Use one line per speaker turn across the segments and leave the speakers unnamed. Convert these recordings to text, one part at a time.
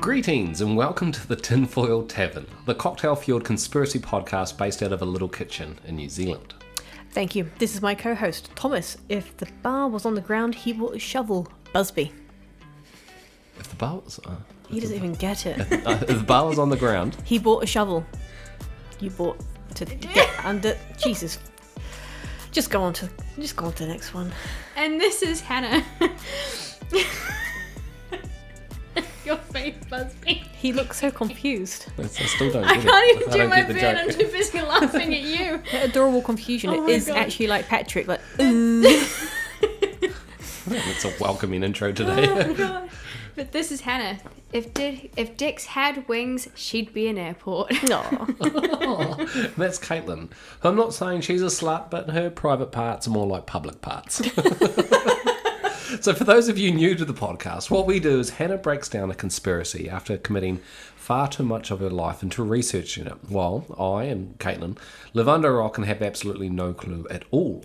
Greetings and welcome to the Tinfoil Tavern, the cocktail fueled conspiracy podcast based out of a little kitchen in New Zealand.
Thank you. This is my co host, Thomas. If the bar was on the ground, he bought a shovel. Busby.
If the bar was, uh,
He doesn't even get it.
uh, if the bar was on the ground,
He bought a shovel. You bought to get under. Jesus. Just go on to just go on to the next one.
And this is Hannah. Your face, Busby.
He looks so confused.
I still don't.
I
get
can't
it.
even
I
do
don't
my
get the
bit.
joke.
I'm too busy laughing at you.
Adorable confusion.
Oh
it
my
is
God.
actually like Patrick, like
It's a welcoming intro today.
Oh god. But this is Hannah. If Di- if dicks had wings, she'd be an airport.
no.
That's Caitlin. I'm not saying she's a slut, but her private parts are more like public parts. so, for those of you new to the podcast, what we do is Hannah breaks down a conspiracy after committing far too much of her life into researching it, while I and Caitlin live under a rock and have absolutely no clue at all,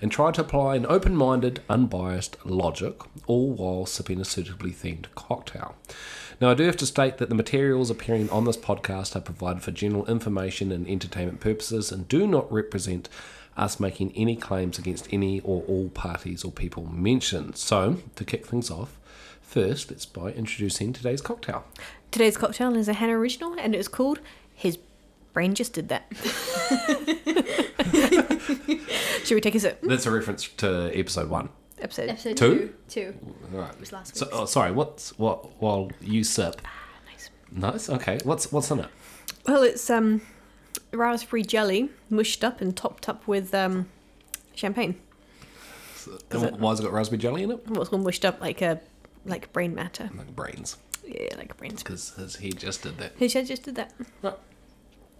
and try to apply an open minded, unbiased logic, all while sipping a suitably themed cocktail. Now, I do have to state that the materials appearing on this podcast are provided for general information and entertainment purposes and do not represent us making any claims against any or all parties or people mentioned. So, to kick things off, first, let's by introducing today's cocktail.
Today's cocktail is a Hannah original and it's called His Brain Just Did That. Should we take a sip?
That's a reference to episode one.
Episode.
Episode
Two?
two. Two.
All right.
It was last
So,
week.
oh, sorry. What's what? While you sip,
Nice.
nice. Okay. What's what's in it?
Well, it's um, raspberry jelly mushed up and topped up with um, champagne.
And why has it got raspberry jelly in it?
What's called mushed up like a like brain matter.
Like brains,
Yeah, like brains.
because his he just did that.
Who said just did that?
Right.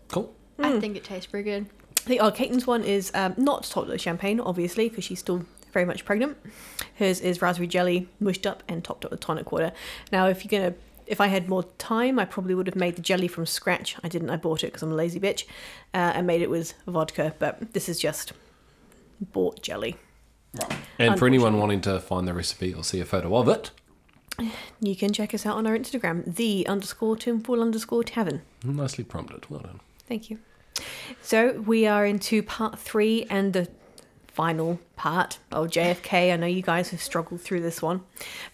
Cool.
I think it tastes pretty good.
The oh, Caitlin's one is um, not topped with champagne, obviously, because she's still very much pregnant. Hers is raspberry jelly mushed up and topped up with tonic water. Now, if you're gonna, if I had more time, I probably would have made the jelly from scratch. I didn't. I bought it because I'm a lazy bitch, uh, and made it with vodka. But this is just bought jelly.
And for anyone wanting to find the recipe or see a photo of it,
You can check us out on our Instagram, the underscore tinfoil underscore tavern.
nicely prompted. Well done.
Thank you. So we are into part three and the final part of JFK. I know you guys have struggled through this one,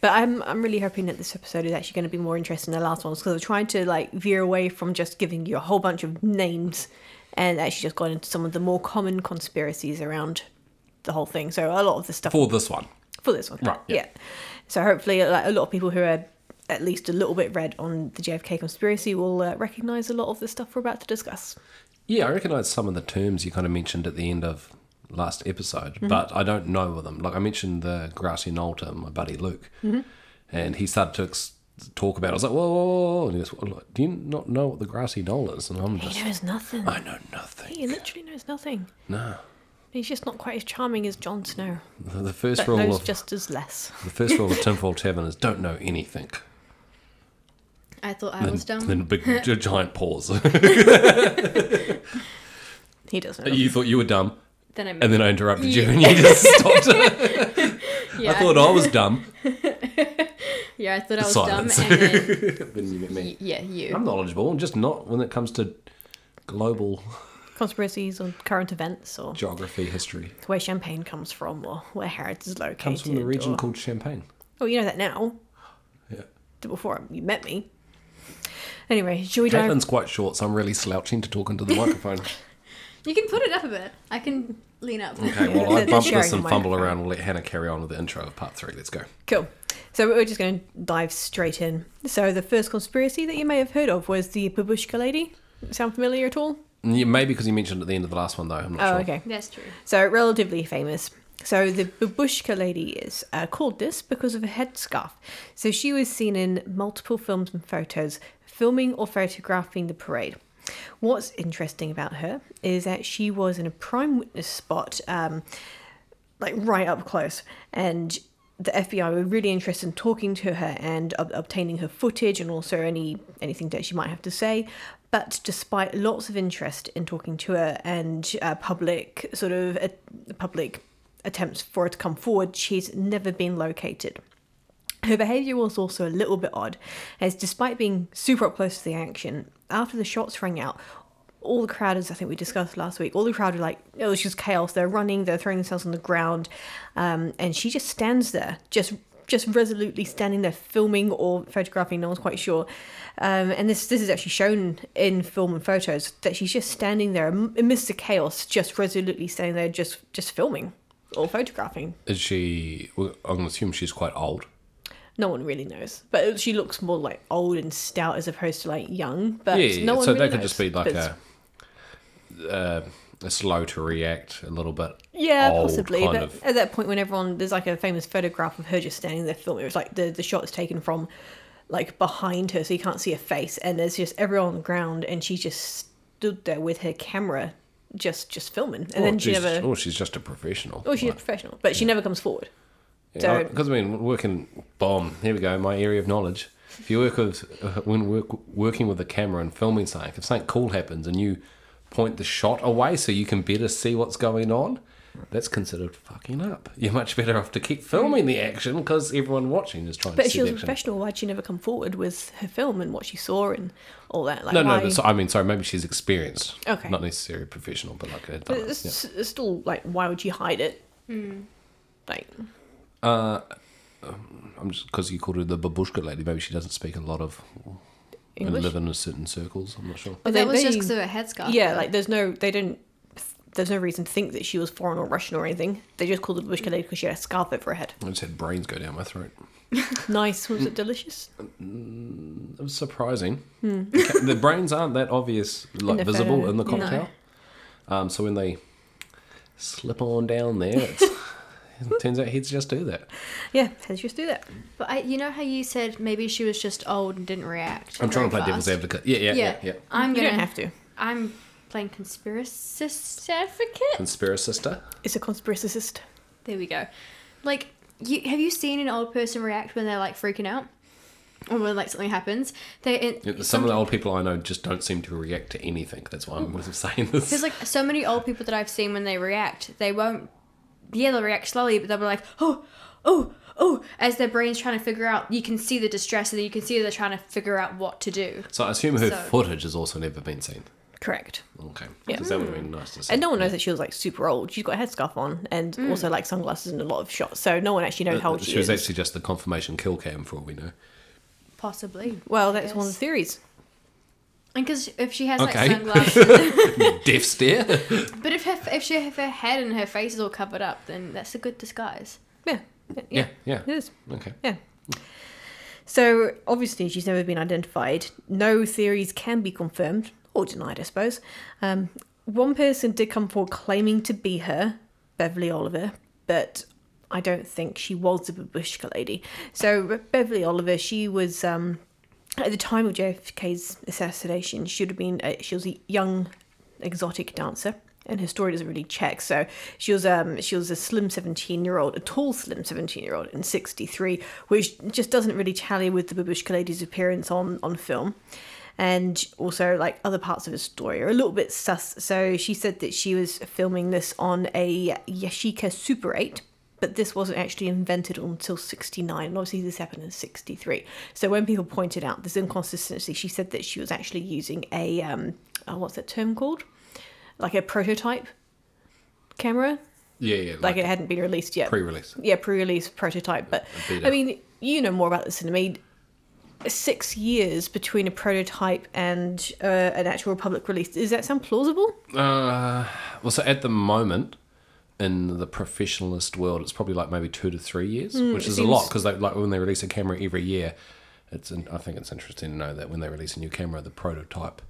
but I'm I'm really hoping that this episode is actually going to be more interesting than the last ones because I'm trying to like veer away from just giving you a whole bunch of names and actually just gone into some of the more common conspiracies around the whole thing. So a lot of the stuff
For this one.
for this one.
Right, yeah.
Yeah. So hopefully, like, a lot of people who are at least a little bit read on the JFK conspiracy will uh, recognize a lot of the stuff we're about to discuss.
Yeah, I recognise some of the terms you kind of mentioned at the end of last episode,
Mm-hmm.
but I don't know them. Like I mentioned the grassy knoll to my buddy Luke,
Mm-hmm.
and he started to ex- talk about it. I was like, whoa, whoa, whoa, whoa. And he goes, well, like, do you not know what the grassy knoll is? And I'm
He
just,
knows nothing.
I know nothing.
He literally knows nothing.
No.
He's just not quite as charming as Jon Snow,
The, the first
but
rule
knows
of
just as less.
the first rule of Tinfoil Tavern is don't know anything.
I thought I was dumb.
Then a big gi- giant pause.
He doesn't.
You thought you were dumb,
Then I
and then I interrupted you,
Yeah.
and you just stopped.
yeah,
I thought I was dumb.
yeah, I thought I was
Silence.
dumb, and then
then you met me.
yeah, you.
I'm knowledgeable, just not when it comes to global
Conspiracies or current events or
geography, history.
where champagne comes from or where Harrods is located.
comes from the region
or-
called Champagne.
Oh, you know that now.
Yeah.
Before you met me. Anyway, shall we dive?
Caitlin's quite short, so I'm really slouching to talk into the microphone.
You can put it up a bit. I can lean up.
Okay, well, I
They're
bump
sharing
this and fumble around. We'll let Hannah carry on with the intro of part three. Let's go.
Cool. So we're just going to dive straight in. So the first conspiracy that you may have heard of was the babushka lady. Sound familiar at all?
Yeah, maybe because you mentioned it at the end of the last one, though. I'm not
Oh,
sure.
okay.
That's true.
So relatively famous. So the babushka lady is uh, called this because of a headscarf. So she was seen in multiple films and photos, filming or photographing the parade. What's interesting about her is that she was in a prime witness spot, um, like right up close, and the FBI were really interested in talking to her and ob- obtaining her footage and also any anything that she might have to say. But despite lots of interest in talking to her and uh, public sort of uh, public attempts for her to come forward, she's never been located. Her behaviour was also a little bit odd, as despite being super up close to the action, after the shots rang out, all the crowd, as I think we discussed last week, all the crowd were like, it was just chaos. They're running, they're throwing themselves on the ground, um, and she just stands there, just just resolutely standing there, filming or photographing. No one's quite sure. Um, and this this is actually shown in film and photos that she's just standing there amidst the chaos, just resolutely standing there, just just filming or photographing.
Is she? I'm assume she's quite old.
No one really knows, but she looks more like old and stout as opposed to like young. But
Yeah,
no one
so
really
that could
knows.
just be like a, uh, a slow to react, a little bit.
Yeah, possibly. But
of.
at that point, when everyone there's like a famous photograph of her just standing there filming. It was like the the shot is taken from like behind her, so you can't see her face, and there's just everyone on the ground, and she just stood there with her camera, just just filming, and then she never.
oh, she's just a professional.
Oh, she's a professional, but she never comes forward. So-
because I mean, working bomb. Here we go. My area of knowledge. If you work with uh, when work, working with a camera and filming something, if something cool happens and you point the shot away so you can better see what's going on, that's considered fucking up. You're much better off to keep filming the action because everyone watching is trying
But
to
if she was a
action.
professional, why'd she never come forward with her film and what she saw and all that? Like,
No, no, but so, I mean, sorry, maybe she's experienced.
Okay.
Not necessarily professional, but like a
But it's, it's still like, why would you hide it? Like, Uh, um,
I'm just because you called her the babushka lady. Maybe she doesn't speak a lot of and live in a certain circles. I'm not sure.
But
They-
that was just because of her headscarf.
Yeah, like there's no, they don't, there's no reason to think that she was foreign or Russian or anything. They just called her the Bushka lady because she had a scarf over her head.
I just had brains go down my throat.
Nice, was it delicious?
Uh, mm, it was surprising. Okay, the brains aren't that obvious, like
the
visible
photo,
in the
no.
cocktail. Um, so when they slip on down there, it's, it turns out heads just do that.
Yeah, let's just do that.
But I, you know how you said maybe she was just old and didn't react.
I'm trying to play
very
devil's advocate. Yeah, yeah, yeah, yeah.
I'm
You
gonna
don't have to.
I'm playing conspiracist advocate.
Conspiracy sister.
It's a conspiracist.
There we go. Like, you have you seen an old person react when they're like freaking out, or when like something happens? They in,
Yeah, Some of the old people I know just don't seem to react to anything. That's why I'm saying this.
There's like so many old people that I've seen when they react, they won't. Yeah, they'll react slowly, but they'll be like, oh, oh, oh, as their brain's trying to figure out. You can see the distress, and you can see they're trying to figure out what to do.
so I assume her
So-
footage has also never been seen.
Correct.
Okay.
Yeah.
Because that would have been nice to see.
And no one knows that she was like super old. She's got a headscarf on and also like sunglasses in a lot of shots. So no one actually knows how old she,
Uh, she was
is.
actually just the confirmation kill cam for all we know.
Possibly.
well, that's one of the theories.
And because if she has
Okay.
like sunglasses,
Death stare.
but if her if she if her head and her face is all covered up, then that's a good disguise.
Yeah. Yeah.
yeah, yeah.
It is.
Okay.
Yeah. So obviously she's never been identified. No theories can be confirmed or denied, I suppose. Um, one person did come forward claiming to be her, Beverly Oliver, but I don't think she was the babushka lady. So Beverly Oliver, she was um, at the time of JFK's assassination. She would have been uh, she was a young exotic dancer. And her story doesn't really check. So she was um she was a slim seventeen year old, a tall slim seventeen year old in sixty three, which just doesn't really tally with the babushka lady's appearance on on film. And also, like other parts of her story are a little bit sus. So she said that she was filming this on a Yashica Super 8, but this wasn't actually invented until 69. And obviously, this happened in 63. So when people pointed out this inconsistency, she said that she was actually using a, um, oh, what's that term called? Like a prototype camera.
Yeah, yeah.
Like it hadn't been released yet.
pre-release.
yeah, pre-release prototype. But. I mean, you know more about this than me. Six years between a prototype and uh, an actual public release. Does that sound plausible?
Uh, well, so at the moment, in the professionalist world, it's probably like maybe two to three years, mm,
which is
is a lot because like when they release a camera every year, it's in, I think it's interesting to know that when they release a new camera, the prototype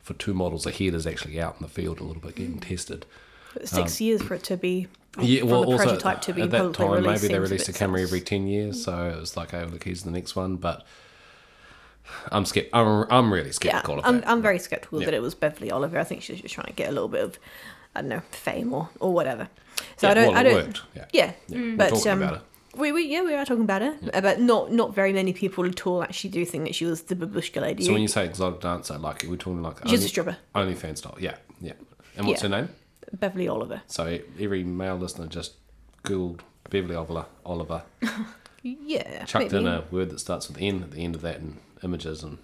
for two models ahead is actually out in the field a little bit getting mm. tested.
Six um, years for it to be
Um, Yeah, well,
the
also
prototype to be
at that time,
released.
maybe they
seems a
released a camera
sus.
every ten years, so mm. it was like, oh, look, here's the next one. But I'm skept- I'm, I'm really
Yeah,
skeptical of
I'm,
that.
I'm very skeptical
Yeah.
that it was Beverly Oliver. I think she was just trying to get a little bit of, I don't know, fame or, or whatever. So
Yeah,
I don't,
well,
I
it
don't,
worked, yeah.
yeah, but
talking
um,
about it.
we, we yeah we are talking about her, uh, but not not very many people at all actually do think that she was the babushka lady.
So when you say exotic dancer, like we're talking like
She's a stripper,
only, fan style, yeah, yeah. And what's
Yeah.
her name?
Beverly Oliver.
So every male listener just Googled Beverly Oliver, Oliver
Yeah.
chucked
maybe.
in a word that starts with N at the end of that and images and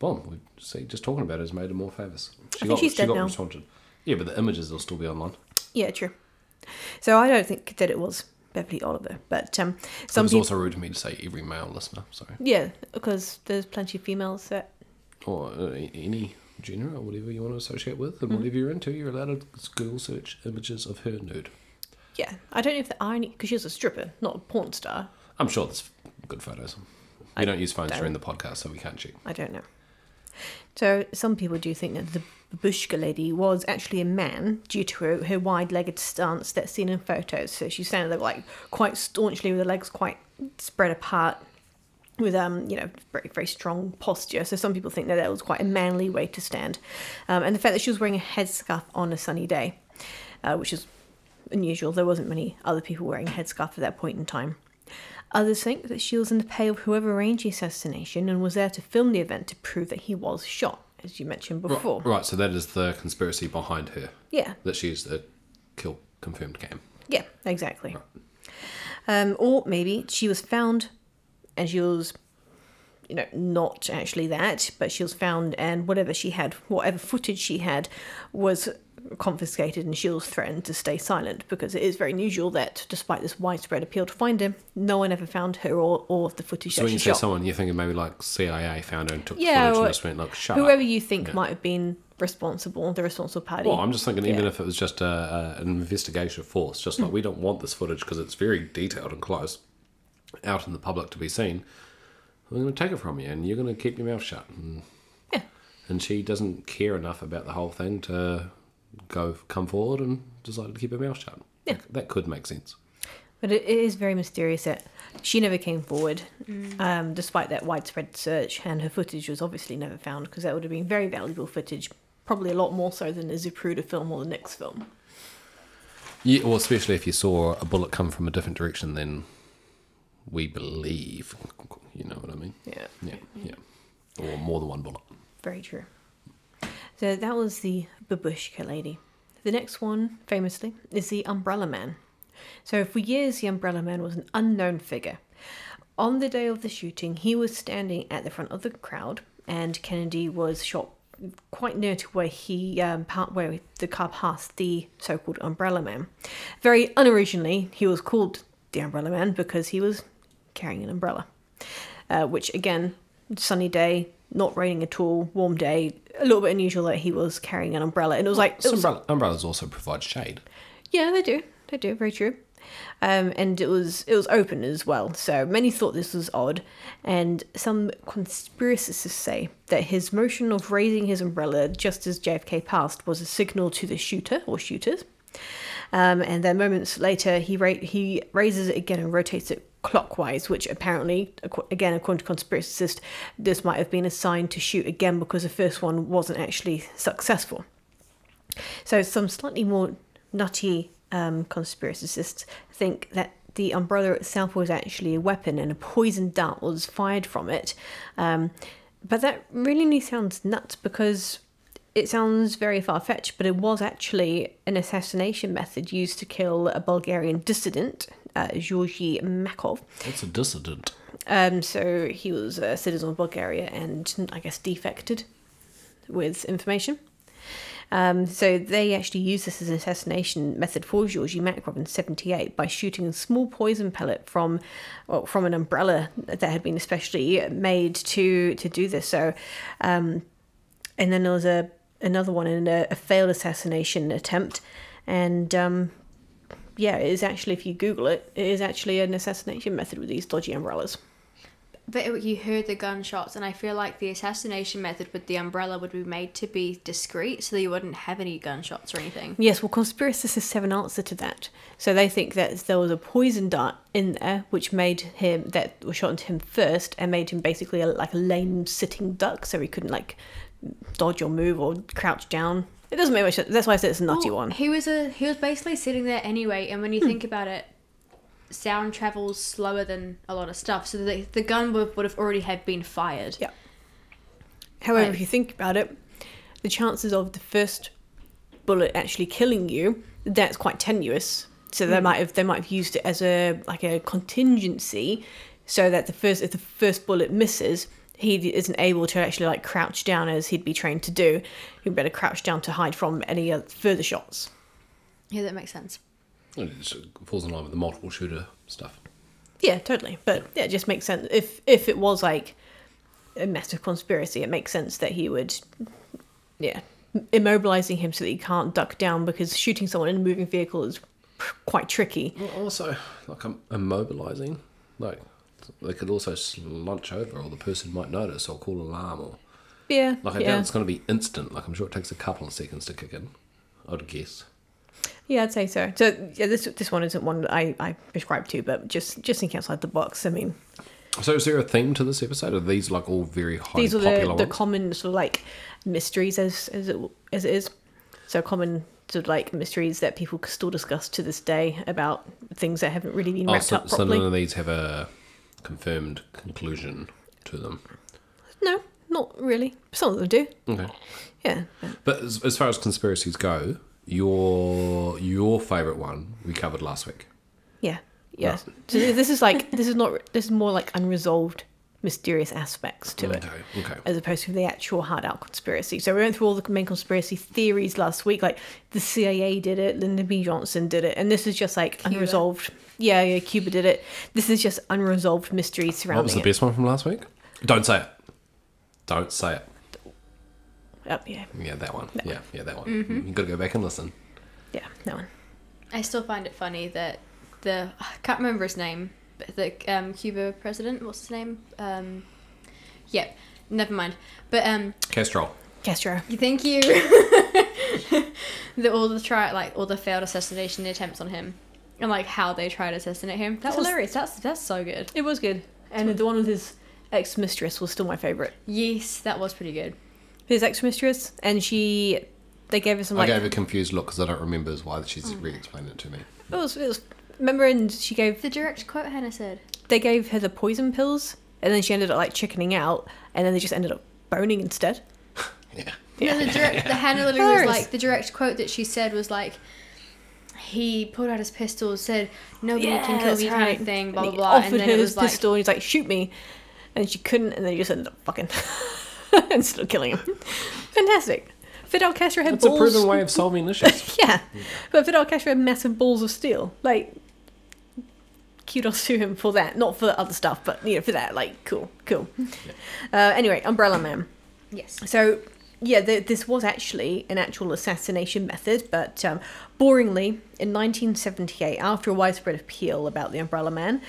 boom, we see just talking about it has made her more famous. She
think
got
she's
she
dead
got
now.
responded. Yeah, but the images will still be online.
Yeah, true. So I don't think that it was Beverly Oliver, but um,
It
some
was
people.
also rude of me to say every male listener, sorry.
Yeah, because there's plenty of females that.
Or uh, any genre or whatever you want to associate with,
Mm-hmm.
and whatever you're into, you're allowed to Google search images of her nude.
Yeah, I don't know if the irony because she was a stripper, not a porn star.
I'm sure there's good photos. We
I
don't use phones
don't.
during the podcast, so we can't check.
I don't know. So some people do think that the babushka lady was actually a man due to her, her wide-legged stance that's seen in photos. So she standing like quite staunchly with her legs quite spread apart, with um you know very very strong posture. So some people think that that was quite a manly way to stand, um, and the fact that she was wearing a headscarf on a sunny day, uh, which is unusual. There wasn't many other people wearing a headscarf at that point in time. Others think that she was in the pay of whoever arranged the assassination and was there to film the event to prove that he was shot, as you mentioned before.
Right, so that is the conspiracy behind her.
Yeah,
That she's the kill confirmed game.
yeah, exactly. Um, or maybe she was found and she was, you know, not actually that, but she was found and whatever she had, whatever footage she had, was confiscated and she was threatened to stay silent because it is very unusual that despite this widespread appeal to find him, no one ever found her or, or the footage
So when you say
shot.
someone, you're thinking maybe like CIA found her and took
Yeah,
footage and just went, look, shut
Whoever
up.
you think
Yeah.
might have been responsible, the responsible party.
Well, I'm just thinking, even
Yeah.
if it was just a, a, an investigation force, just like hmm. we don't want this footage because it's very detailed and close out in the public to be seen, we're going to take it from you and you're going to keep your mouth shut. And,
Yeah.
and she doesn't care enough about the whole thing to go come forward and decided to keep her mouth shut.
Yeah.
That could make sense.
But it, it is very mysterious that she never came forward, um, despite that widespread search, and her footage was obviously never found because that would have been very valuable footage, probably a lot more so than the Zapruder film or the Nix film.
Yeah, well, especially if you saw a bullet come from a different direction than we believe. You know what I mean?
Yeah,
Yeah, yeah. Or more than one bullet.
very true. So that was the babushka lady. The next one, famously, is the Umbrella Man. So for years, the Umbrella Man was an unknown figure. On the day of the shooting, he was standing at the front of the crowd, and Kennedy was shot quite near to where he um, pa- where the car passed the so-called Umbrella Man. Very unoriginally, he was called the Umbrella Man because he was carrying an umbrella, uh, which again, sunny day, not raining at all, warm day, a little bit unusual that he was carrying an umbrella, and it was like it was,
Umbrella, umbrellas also provide shade.
yeah, they do. They do. Very true. Um, and it was it was open as well. So many thought this was odd, and some conspiracists say that his motion of raising his umbrella just as JFK passed was a signal to the shooter or shooters. Um, and then moments later, he ra- he raises it again and rotates it clockwise, which apparently, again, according to conspiracists, this might have been a sign to shoot again because the first one wasn't actually successful. So some slightly more nutty um, conspiracists think that the umbrella itself was actually a weapon and a poison dart was fired from it. Um, but that really sounds nuts because it sounds very far fetched, but it was actually an assassination method used to kill a Bulgarian dissident, uh, Georgy Markov.
What's a dissident?
Um, so he was a citizen of Bulgaria and I guess defected with information. Um, so they actually used this as an assassination method for Georgi Makarov in '78 by shooting a small poison pellet from, well, from an umbrella that had been especially made to to do this. So, um, and then there was a another one in a, a failed assassination attempt, and um, yeah, it is actually if you Google it, it is actually an assassination method with these dodgy umbrellas.
But it- you heard the gunshots, and I feel like the assassination method with the umbrella would be made to be discreet, so that you wouldn't have any gunshots or anything.
Yes, well, conspiracists have an answer to that. So they think that there was a poison dart in there, which made him that was shot into him first, and made him basically a, like a lame sitting duck, so he couldn't like dodge or move or crouch down. It doesn't make much sense. That's why I said it's a nutty
Well,
one.
He was a he was basically sitting there anyway, and when you hmm. think about it, sound travels slower than a lot of stuff, so the the gun would, would have already have been fired.
Yeah. However, if you think about it, the chances of the first bullet actually killing you, that's quite tenuous. So they hmm. might have they might have used it as a like a contingency, so that the first if the first bullet misses, he isn't able to actually like crouch down as he'd be trained to do. He'd better crouch down to hide from any uh, further shots.
Yeah, that makes sense.
It just falls in line with the multiple shooter stuff.
Yeah, totally. But yeah, it just makes sense. If if it was like a massive conspiracy, it makes sense that he would, yeah, immobilizing him so that he can't duck down because shooting someone in a moving vehicle is quite tricky.
Well, Also, like I'm immobilizing, like they could also slunch over, or the person might notice, or call alarm, or
Yeah,
like I
yeah,
doubt it's going to be instant. Like I'm sure it takes a couple of seconds to kick in. I'd guess.
yeah. I'd say so. So yeah, this this one isn't one that I I prescribe to, but just just think outside the box. I mean,
So is there a theme to this episode? Are these like all very highly
these are the, the common sort of like mysteries as as it as it is. So common sort of like mysteries that people still discuss to this day about things that haven't really been
oh,
wrapped
so,
up
so
properly.
none of these have a confirmed conclusion to them.
No, not really. Some of them do.
Okay.
Yeah. but-
as, as far as conspiracies go, your your favorite one we covered last week.
Yeah. Yeah. So this is like this is not this is more like unresolved mysterious aspects to it.
Okay. Okay.
As opposed to the actual hard out conspiracy. So we went through all the main conspiracy theories last week, like the CIA did it, Lyndon B. Johnson did it, and this is just like unresolved. Yeah, yeah, Cuba did it. This is just unresolved mysteries surrounding.
What was the
it.
best one from last week? Don't say it. Don't say it.
Oh, yeah,
Yeah, that one. Yeah, yeah, that one.
Mm-hmm.
You got to go back and listen.
yeah, that one.
I still find it funny that the I can't remember his name, but the um, Cuba president, what's his name? Um, yeah, never mind. But um,
Castrol.
Castro.
thank you. the all the try like all the failed assassination attempts on him, and like how they tried to assassinate him. That was hilarious. That's that's so good.
It was good. And the one with his ex mistress was still my favourite.
Yes, that was pretty good.
His ex mistress, and she, they gave her some
I
like.
gave a confused look because I don't remember why she's
Oh.
re-explained it to me.
It was, it was. Remember, and she gave
The direct quote Hannah said.
they gave her the poison pills, and then she ended up like chickening out, and then they just ended up boning instead.
Yeah.
Yeah, the direct, the Hannah literally was like the direct quote that she said was like, he pulled out his pistol, said, "Nobody can kill
that's
me," kind of thing, blah
And
blah
he
blah,
Offered
and then
her
it
his
like,
pistol, and he's like, "Shoot me," and she couldn't, and then he just ended up fucking and still killing him. Fantastic. Fidel Castro had balls
It's a proven way of solving issues.
yeah, but Fidel Castro had massive balls of steel. Like, kudos to him for that. Not for other stuff, but you know, for that. Like, cool, cool. Uh, anyway, Umbrella Man.
yes,
So, yeah, th this was actually an actual assassination method, but um, boringly, in 1978, after a widespread appeal about the Umbrella Man,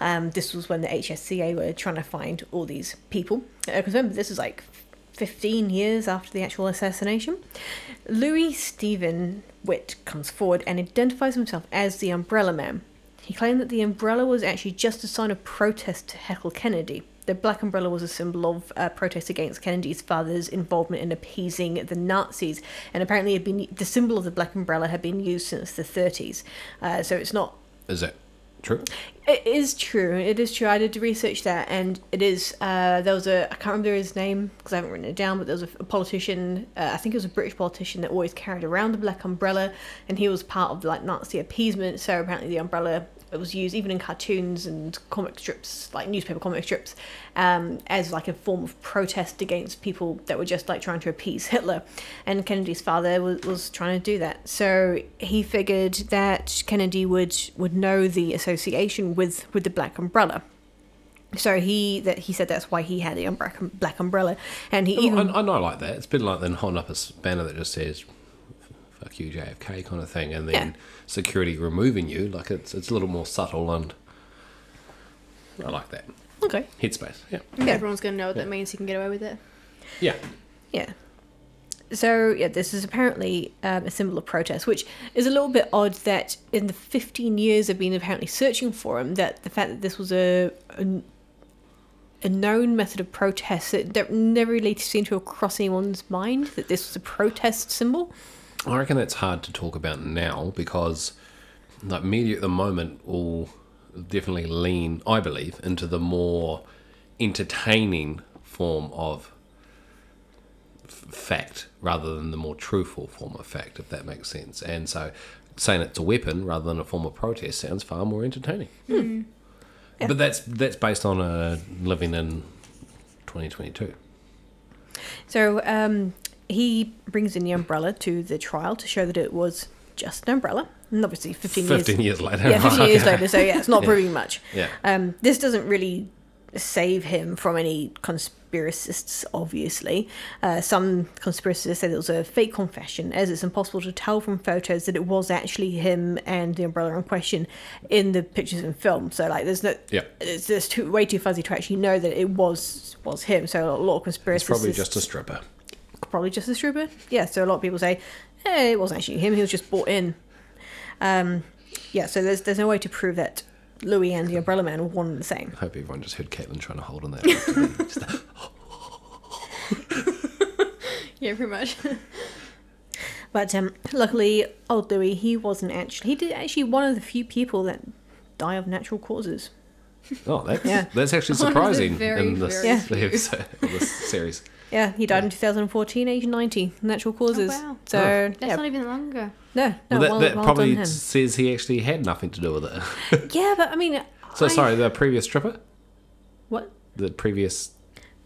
um, this was when the HSCA were trying to find all these people. Because remember, this is like 15 years after the actual assassination. Louis Stephen Witt comes forward and identifies himself as the Umbrella Man. He claimed that the umbrella was actually just a sign of protest to heckle Kennedy. The black umbrella was a symbol of uh, protest against Kennedy's father's involvement in appeasing the Nazis, and apparently had been the symbol of the black umbrella had been used since the 30s. Uh, so it's not
Is that true?
it is true. It is true. I did research that, and it is. Uh, there was a I can't remember his name because I haven't written it down, but there was a, a politician. Uh, I think it was a British politician that always carried around the black umbrella, and he was part of like Nazi appeasement. So apparently, the umbrella was used even in cartoons and comic strips, like newspaper comic strips, um, as like a form of protest against people that were just like trying to appease Hitler. And Kennedy's father was, was trying to do that. So he figured that Kennedy would would know the association with with the black umbrella. So he that he said that's why he had the umbre- black umbrella, and he even
I, I know like that. It's a bit like then holding up a banner that just says "fuck you JFK" kind of thing, and then
Yeah.
security removing you. Like it's it's a little more subtle, and I like that
okay,
headspace. Yeah,
Yeah.
everyone's gonna know what that means. You can get away with it.
yeah.
Yeah. So yeah, this is apparently um, a symbol of protest, which is a little bit odd that in the 15 years of been apparently searching for him, that the fact that this was a a, a known method of protest that that never really seemed to have crossed anyone's mind that this was a protest symbol.
I reckon that's hard to talk about now because like media at the moment will definitely lean, I believe, into the more entertaining form of f- fact rather than the more truthful form of fact, if that makes sense. And so saying it's a weapon rather than a form of protest sounds far more entertaining. But that's that's based on uh, living in 2022.
So um, he brings in the umbrella to the trial to show that it was just an umbrella. And obviously, 15,
15
years.
years later.
Yeah, 15 years later. So yeah, it's not
Yeah.
proving much.
Yeah.
Um, this doesn't really save him from any conspiracists, obviously. Uh, some conspiracists say it was a fake confession, as it's impossible to tell from photos that it was actually him and the umbrella in question in the pictures and film. So, like, there's no.
Yeah.
It's just too, way too fuzzy to actually know that it was was him. So, a lot of
It's
conspiracists.
probably just a stripper.
Probably just a stripper. Yeah, so a lot of people say, hey, it wasn't actually him. He was just bought in. Um, yeah, so there's there's no way to prove that Louis and the Umbrella Man were one and the same.
I hope everyone just heard Caitlin trying to hold on there.
Yeah, pretty much.
But um, luckily, old Louis, he wasn't actually. He did actually one of the few people that die of natural causes.
oh, that's,
Yeah.
that's actually
One of the
surprising
very,
in this, episode this series.
Yeah, he died in 2014, age 90, natural causes.
Oh, wow.
So
Oh.
That's
yeah,
not even longer.
no, no,
Well, that
well,
that
well
probably
done him.
says he actually had nothing to do with it.
Yeah, but I mean,
So
I-
sorry, the previous stripper,
What?
the previous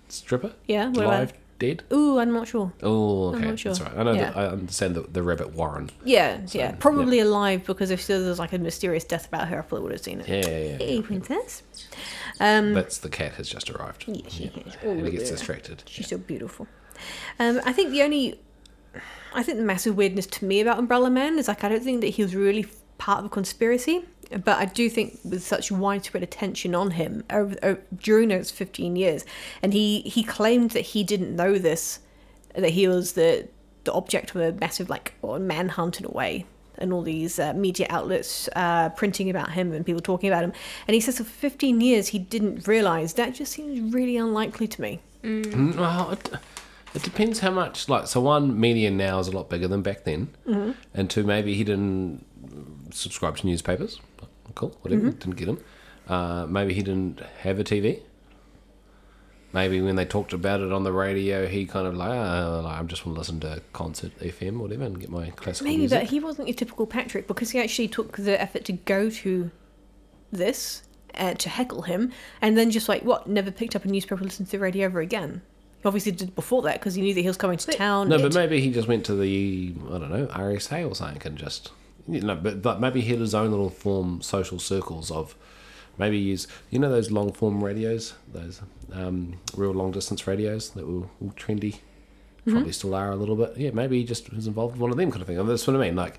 stripper,
Yeah, what
live dead.
Ooh, I'm not sure.
Oh,
I'm
okay,
not sure.
that's right. I know.
Yeah.
That, I understand the, the rabbit Warren.
Yeah, yeah, probably alive because if there was like a mysterious death about her, I probably would have seen it.
Yeah, yeah, yeah.
Hey, princess. Um,
That's the cat has just arrived.
Yeah, she
and
Oh,
he gets
yeah.
distracted.
She's so beautiful. Um, I think the only, I think the massive weirdness to me about Umbrella Man is like I don't think that he was really part of a conspiracy, but I do think with such widespread attention on him over, over during those fifteen years, and he he claimed that he didn't know this, that he was the the object of a massive like or manhunt in a way. And all these uh, media outlets uh, printing about him and people talking about him. And he says for 15 years he didn't realise. That just seems really unlikely to me.
Mm, Well, it, it depends how much. Like, so one, media now is a lot bigger than back then,
Mm-hmm.
and two, maybe he didn't subscribe to newspapers. Cool, whatever.
Mm-hmm.
Didn't get him. Uh, maybe he didn't have a TV. Maybe when they talked about it on the radio, he kind of like, oh, I just want to listen to concert FM, or whatever, and get my classical
Maybe,
music.
but he wasn't your typical Patrick because he actually took the effort to go to this uh, to heckle him, and then just like what, never picked up a newspaper, listened to the radio ever again. He obviously did before that because he knew that he was coming to town.
No, but maybe he just went to the I don't know RSA or something and just you know, but but maybe he had his own little form social circles of maybe use you know those long form radios, those um, real long distance radios that were all trendy, probably still are a little bit. Yeah, maybe he just was involved with one of them kind of thing. And that's what I mean. Like,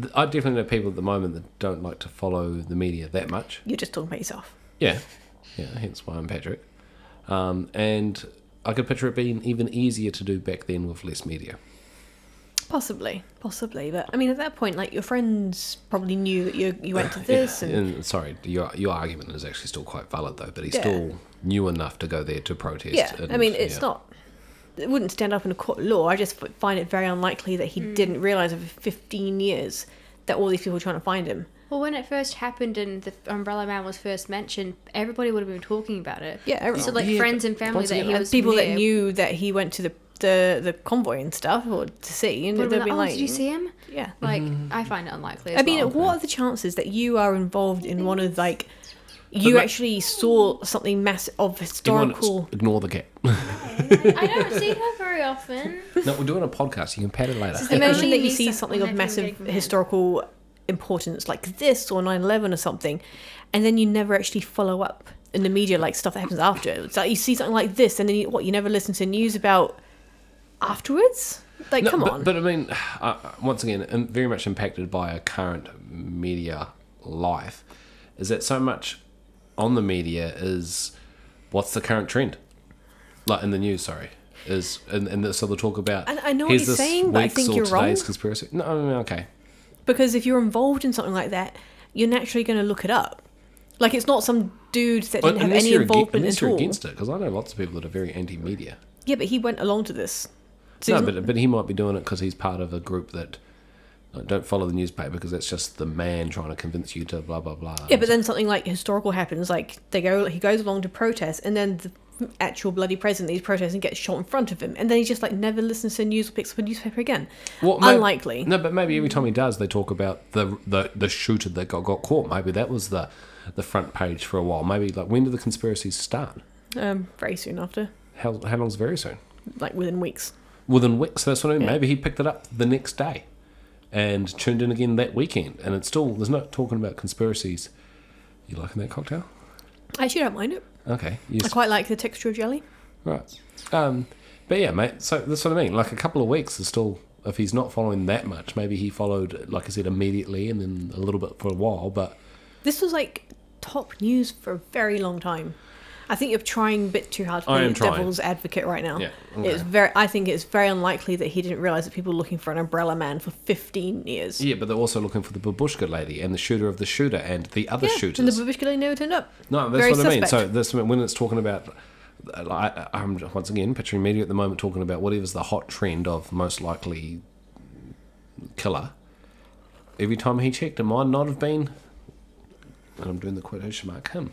th- I definitely know people at the moment that don't like to follow the media that much.
you're just talking about yourself.
Yeah, yeah. Hence why I'm Patrick. Um, and I could picture it being even easier to do back then with less media.
Possibly, possibly, but I mean, at that point, like your friends probably knew that you you went to this,
Yeah,
and
and sorry, your your argument is actually still quite valid though. But he
Yeah.
still knew enough to go there to protest.
yeah,
and-
I mean, it's
yeah.
not. It wouldn't stand up in a court of law. I just find it very unlikely that he hmm. didn't realize over 15 years that all these people were trying to find him.
Well, when it first happened and the Umbrella Man was first mentioned, everybody would have been talking about it.
Yeah, everyone.
So like
Yeah,
friends and family that
again,
he was
people that knew that he went to the the, the convoy and stuff or to see, and they'd
have
be
been like,
like,
"Oh, did you see him?"
Yeah.
Like,
Mm-hmm.
I find it unlikely. As
I mean,
well.
what are the chances that you are involved in one of like you
ma-
actually saw something massive of
Everyone
historical?
ignore the cat.
I don't see her very often.
no, we're doing a podcast. You can pat it later.
Just the
Imagine
only
that you see something of massive
getting from him.
historical importance like this or 9-11 or something, and then you never actually follow up in the media like stuff that happens after. It's like you see something like this, and then you, what you never listen to news about afterwards. Like,
No,
come
but,
on.
But I mean, uh, once again, um, very much impacted by a current media life, is that so much on the media is what's the current trend, like in the news. Sorry, is and, and so they'll talk about.
And I know what you're saying, but I think you're wrong.
conspiracy. No, I mean, okay.
Because if you're involved in something like that, you're naturally going to look it up. Like it's not some dude that didn't have any
you're,
involvement at
you're
all.
against it, because I know lots of people that are very anti-media.
Yeah, but he went along to this. So
No, but but he might be doing it because he's part of a group that uh, don't follow the newspaper because that's just the man trying to convince you to blah blah blah.
yeah, but then something like historical happens. Like they go, he goes along to protest, and then the actual bloody president he's protesting gets shot in front of him, and then he just like never listens to the news or picks up a newspaper again.
Well,
Unlikely.
No, but maybe every time he does, they talk about the the, the shooter that got, got caught. Maybe that was the the front page for a while. Maybe like when did the conspiracies start?
Um, very soon after,
How how long's very soon?
like within weeks.
Within weeks. So that's what I mean.
Yeah.
Maybe he picked it up the next day, and tuned in again that weekend. And it's still there's no talking about conspiracies. You liking that cocktail?
I actually don't mind it.
Okay.
I
Yes.
quite like the texture of jelly.
Right. Um, but yeah, mate. So that's what I mean. Like a couple of weeks is still. If he's not following that much, maybe he followed, like I said, immediately, and then a little bit for a while. But
This was like top news for a very long time. I think you're trying a bit too hard to
I
be devil's advocate right now.
Yeah,
It's very. I think it's very unlikely that he didn't realize that people were looking for an umbrella man for 15 years.
yeah, but they're also looking for the babushka lady and the shooter of the shooter and the other
Yeah,
shooters.
and the Babushka lady never turned up.
No, that's
Very
what I mean. So this when it's talking about, I, I'm once again picturing media at the moment talking about whatever's the hot trend of most likely killer. Every time he checked, it might not have been. And I'm doing the quotation mark him.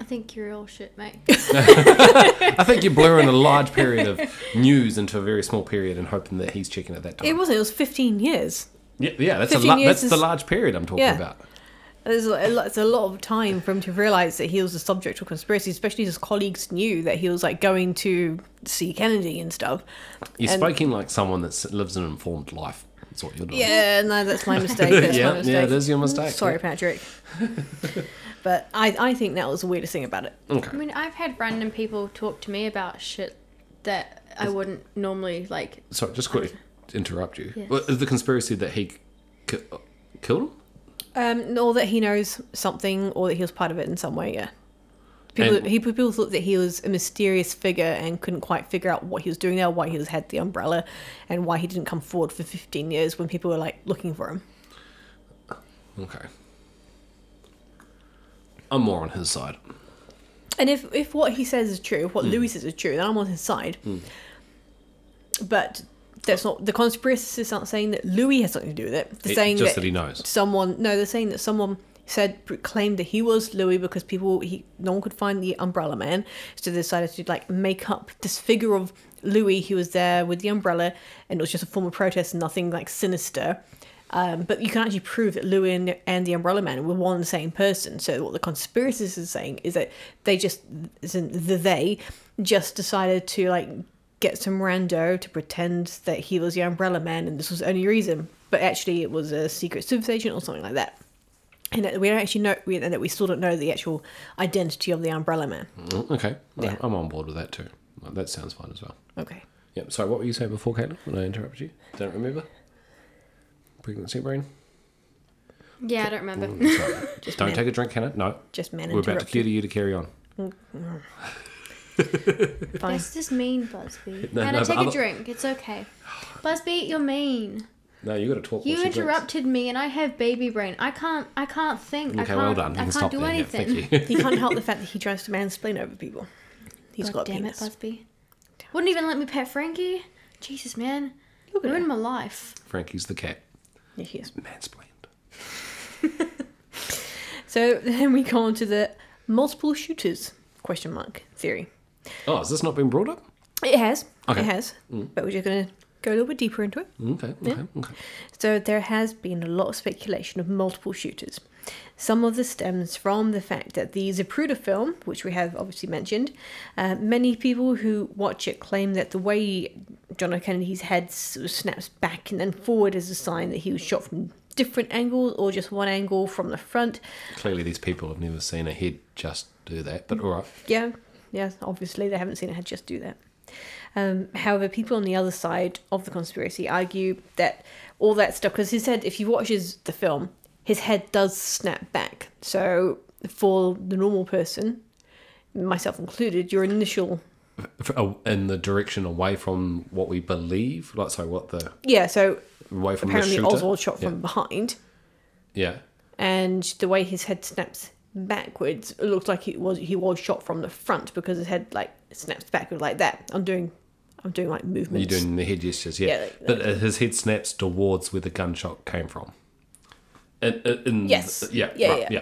I think you're all shit, mate.
I think you're blurring a large period of news into a very small period and hoping that he's checking at that time.
It wasn't. It was 15 years.
yeah, yeah, that's a
15
la-
years
that's
is-
the large period I'm talking
Yeah.
about.
There's a lot, it's a lot of time for him to realize that he was the subject of conspiracy, especially his colleagues knew that he was like going to see Kennedy and stuff.
You're
And-
speaking like someone that lives an informed life. That's what you're doing.
Yeah, no, that's my mistake. That's
Yeah,
my mistake.
yeah, it is your mistake,
Sorry. Patrick. but I, I think that was the weirdest thing about it.
Okay.
I mean, I've had random people talk to me about shit that I wouldn't normally like.
Sorry, just quickly to interrupt you.
Yes.
Well, Is the conspiracy that he ki- killed him?
Um, or that he knows something, or that he was part of it in some way. Yeah. People,
And-
he, people thought that he was a mysterious figure and couldn't quite figure out what he was doing there, why he was had the umbrella, and why he didn't come forward for 15 years when people were like looking for him.
Okay. I'm more on his side.
And if if what he says is true, if what hmm. Louis says is true, then I'm on his side. Hmm. But that's not the conspiracists aren't saying that Louis has something to do with it. They're
It-
saying that,
that he knows.
someone. No, they're saying that someone said claimed that he was Louis because people he no one could find the umbrella man, so they decided to like make up this figure of Louis. He was there with the umbrella, and it was just a form of protest, nothing like sinister. Um, but you can actually prove that Lewin and, the Umbrella Man were one and the same person. So what the conspiracists are saying is that they just, the they, just decided to like get some rando to pretend that he was the Umbrella Man, and this was the only reason. But actually, it was a secret service agent or something like that. And that we don't actually know, we, and that we still don't know the actual identity of the Umbrella Man.
Mm, Okay.
Yeah.
I'm on board with that too. That sounds fine as well.
Okay.
Yep. Sorry, what were you saying before, Caitlin, when I interrupted you? Don't remember? Pregnancy brain?
Yeah, I don't remember.
Mm, sorry. Don't
man-
take a drink, Hannah. No.
Just man
We're about to
interrupted.
cue to you to carry on.
Fine.
That's just mean, Busby.
No,
Hannah,
no,
take
but
a
other-
drink. It's okay. Busby, you're mean.
No, you got to talk.
You
she drinks.
interrupted me, and I have baby brain. I can't. I can't think. I
Okay,
can't,
well done. You
I
can
can't
stop
do
there. Yeah,
anything.
thank you.
He can't help the fact that he tries to mansplain over people. He's
God
got a
damn
penis.
it, Busby. Wouldn't even let me pet Frankie. Jesus, man.
Look at
Ruined
her.
my life.
Frankie's the cat.
Yeah, he is.
Mansplained.
So then we go on to the multiple shooters question mark theory.
Oh, has this not been brought up?
It has.
Okay.
It has. Mm. But we're just going to go a little bit deeper into it.
Mm, okay, okay, okay.
So there has been a lot of speculation of multiple shooters. Some of this stems from the fact that the Zapruder film, which we have obviously mentioned, uh, many people who watch it claim that the way John F. Kennedy's head sort of snaps back and then forward is a sign that he was shot from different angles or just one angle from the front.
Clearly, these people have never seen a head just do that, but all right.
Yeah, yeah, obviously they haven't seen a head just do that. Um, however, people on the other side of the conspiracy argue that all that stuff, because his head, if you watch his, the film, his head does snap back. So for the normal person, myself included, your initial
uh, In the direction away from what we believe, like sorry, what the
yeah. So
away from
apparently
the shooter.
Oswald shot
yeah.
from behind,
Yeah,
and the way his head snaps backwards, it looks like it was he was shot from the front because his head like snaps backward like that. I'm doing, I'm doing like movements.
you're doing the head gestures. Yeah,
Yeah, like-
but his head snaps towards where the gunshot came from. In, in,
Yes.
Yeah.
Yeah,
right,
yeah.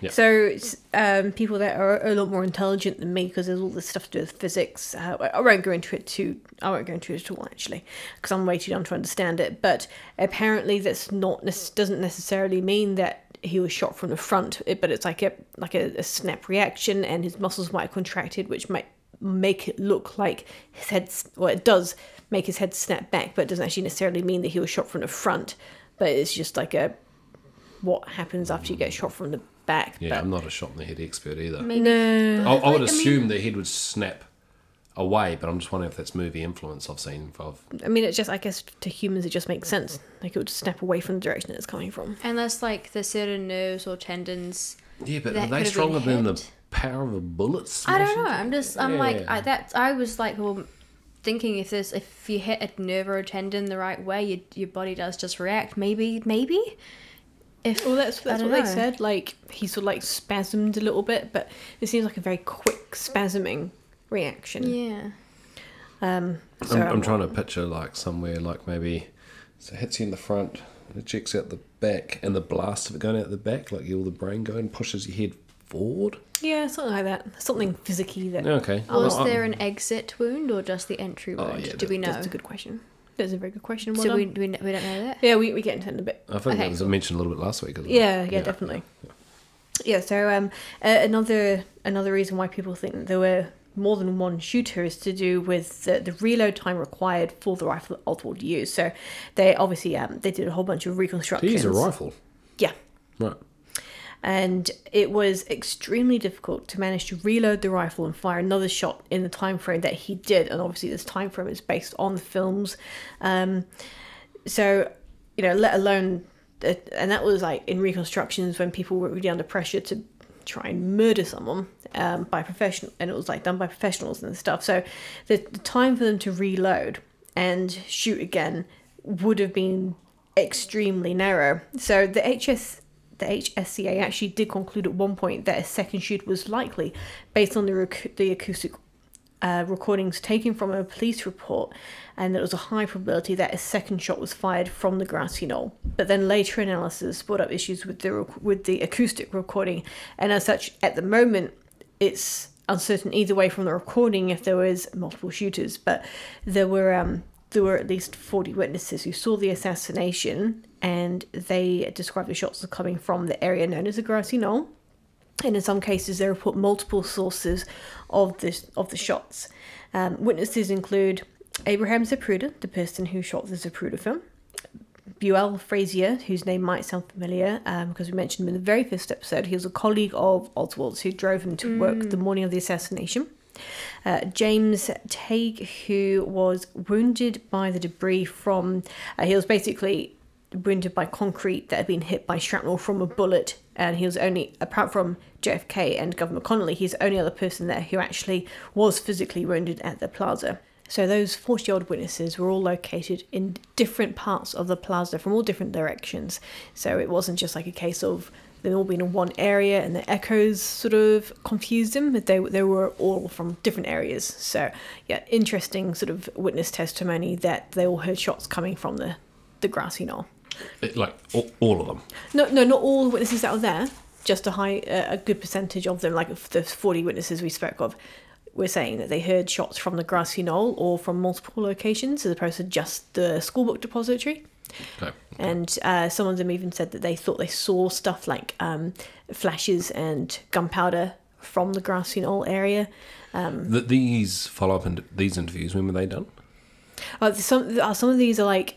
yeah.
So um, people that are a lot more intelligent than me, because there's all this stuff to do with physics. Uh, I won't go into it too. I won't go into it at all actually, because I'm way too young to understand it. But apparently, that's not doesn't necessarily mean that he was shot from the front. But it's like a like a, a snap reaction, and his muscles might have contracted, which might make it look like his head. Well, it does make his head snap back, but it doesn't actually necessarily mean that he was shot from the front. But it's just like a what happens after you get shot from the back.
Yeah,
but-
I'm not a shot in the head expert either.
Maybe.
no.
I, I would
Like, I
assume the head would snap away, but I'm just wondering if that's movie influence I've seen of.
I mean, it's just, I guess, to humans, it just makes sense. Like, it would snap away from the direction it's coming from.
Unless like the certain nerves or tendons.
Yeah, but are they stronger than the power of a bullet?
I don't know. I'm just. I'm like I, that. I was like, well, thinking if this, if you hit a nerve or a tendon the right way, your your body does just react. Maybe, maybe. If
Well, that's, that's
don't
what they said. Like, he sort of, like, spasmed a little bit, but it seems like a very quick spasming reaction.
Yeah.
Um, so
I'm, I'm trying to picture like somewhere like maybe so it hits you in the front, it checks out the back, and the blast of it going out the back, like you all the brain going pushes your head forward.
Yeah, something like that. Something physicky that.
Okay.
Was
Well,
there an exit wound or just the entry
Oh,
wound?
yeah,
Do we know?
That's a good question. That's a very good question. Well
so we, we, we don't know that.
Yeah, we, we get into it in a bit.
I think
Okay,
that was mentioned a little bit last week. as well.
Yeah, yeah, definitely. Yeah, so um, uh, another another reason why people think that there were more than one shooter is to do with the, the reload time required for the rifle that Oswald used. So they obviously um, they did a whole bunch of
To
reconstructions.
use a rifle.
Yeah,
Right.
And it was extremely difficult to manage to reload the rifle and fire another shot in the time frame that he did. And obviously this time frame is based on the films. Um, so you know let alone and that was like in reconstructions when people were really under pressure to try and murder someone um, by professional and it was like done by professionals and stuff. So the, the time for them to reload and shoot again would have been extremely narrow. So the hs the HSCA actually did conclude at one point that a second shoot was likely based on the, rec- the acoustic uh, recordings taken from a police report, and there was a high probability that a second shot was fired from the grassy knoll. But then later analysis brought up issues with the rec- with the acoustic recording, and as such, at the moment, it's uncertain either way from the recording if there was multiple shooters. But there were um, there were at least forty witnesses who saw the assassination, and they described the shots as coming from the area known as the grassy knoll and in some cases they report multiple sources of the of the shots. Um, witnesses include Abraham Zapruder, the person who shot the Zapruder film, Buell Frazier, whose name might sound familiar um, because we mentioned him in the very first episode. He was a colleague of Oswald's who drove him to work the morning of the assassination. Uh, James Tague, who was wounded by the debris from, uh, he was basically wounded by concrete that had been hit by shrapnel from a bullet, and he was only, apart from JFK and Governor Connolly, he's the only other person there who actually was physically wounded at the plaza. So those 40 odd witnesses were all located in different parts of the plaza from all different directions. So it wasn't just like a case of them all being in one area and the echoes sort of confused them, but they, they were all from different areas. So, yeah, interesting sort of witness testimony that they all heard shots coming from the, the grassy knoll.
Like all, all of them.
No, no, not all the witnesses that were there. Just a high, uh, a good percentage of them, like the forty witnesses we spoke of, were saying that they heard shots from the grassy knoll or from multiple locations, as opposed to just the schoolbook depository.
Okay.
And uh, some of them even said that they thought they saw stuff like um, flashes and gunpowder from the grassy knoll area.
Th these follow up and these interviews, when were they done?
Uh, some uh, some of these are like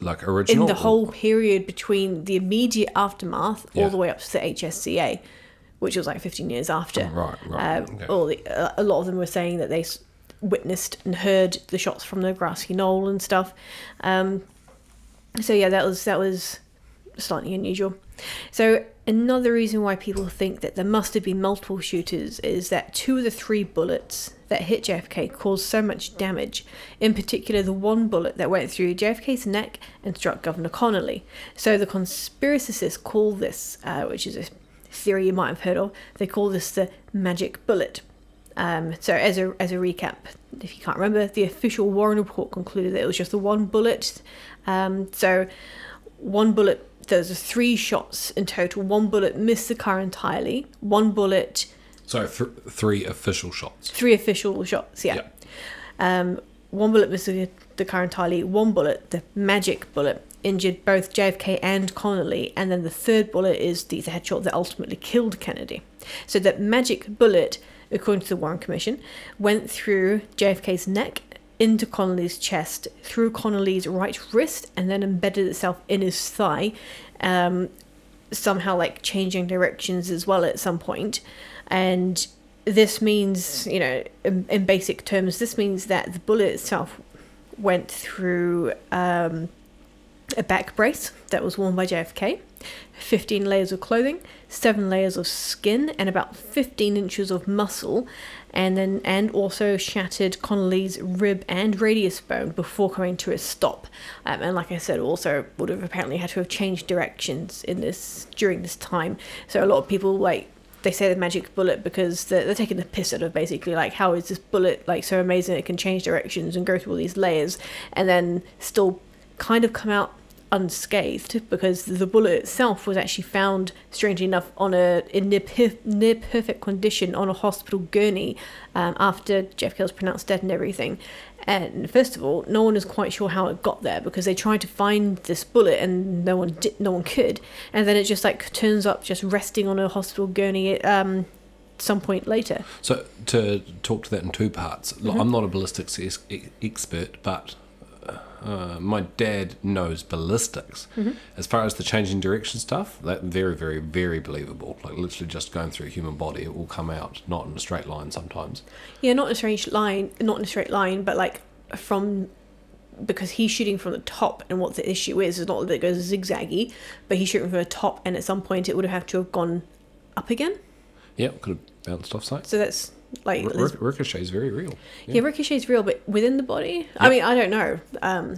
Like original in
the
or-
whole period between the immediate aftermath
Yeah.
all the way up to the HSCA, which was like 15 years after.
Right, right,
Um,
okay.
all the, uh, a lot of them were saying that they witnessed and heard the shots from the grassy knoll and stuff. Um, so yeah, that was that was slightly unusual. So another reason why people think that there must have been multiple shooters is that two of the three bullets that hit JFK caused so much damage. In particular, the one bullet that went through JFK's neck and struck Governor Connolly. So the conspiracists call this, uh, which is a theory you might have heard of, they call this the magic bullet. Um, so as a as a recap, if you can't remember, the official Warren report concluded that it was just the one bullet. Um, so one bullet there's three shots in total. One bullet missed the car entirely. One bullet,
So th- three official shots.
three official shots. Yeah. Um, one bullet missed the, the car entirely. One bullet, the magic bullet, injured both JFK and Connolly. And then the third bullet is the, the headshot that ultimately killed Kennedy. So that magic bullet, according to the Warren Commission, went through JFK's neck into Connolly's chest, through Connolly's right wrist, and then embedded itself in his thigh. Um, somehow like changing directions as well at some point and this means you know in, in basic terms this means that the bullet itself went through um, a back brace that was worn by JFK 15 layers of clothing 7 layers of skin and about 15 inches of muscle and then and also shattered Connolly's rib and radius bone before coming to a stop. Um, and like I said, also would have apparently had to have changed directions in this during this time. So a lot of people like they say the magic bullet because they're, they're taking the piss out of basically like how is this bullet like so amazing it can change directions and go through all these layers and then still kind of come out unscathed because the bullet itself was actually found, strangely enough, on a in near, per- near perfect condition on a hospital gurney um, after Jeff was pronounced dead and everything. And first of all, no one is quite sure how it got there because they tried to find this bullet and no one did, no one could. And then it just like turns up just resting on a hospital gurney um, some point later.
So to talk to that in two parts, Look, I'm not a ballistics ex- expert, but uh, my dad knows ballistics. As far as the changing direction stuff, that very, very, very believable. Like literally just going through a human body, it will come out, not in a straight line sometimes.
Yeah, not in a straight line, not in a straight line, but like from because he's shooting from the top, and what the issue is is not that it goes zigzaggy, but he's shooting from the top, and at some point it would have had to have gone up again.
Yeah, could have bounced off site.
So that's like
R- ric- ricochet is very real.
yeah, ricochet is real, but within the body. I mean, I don't know. Um,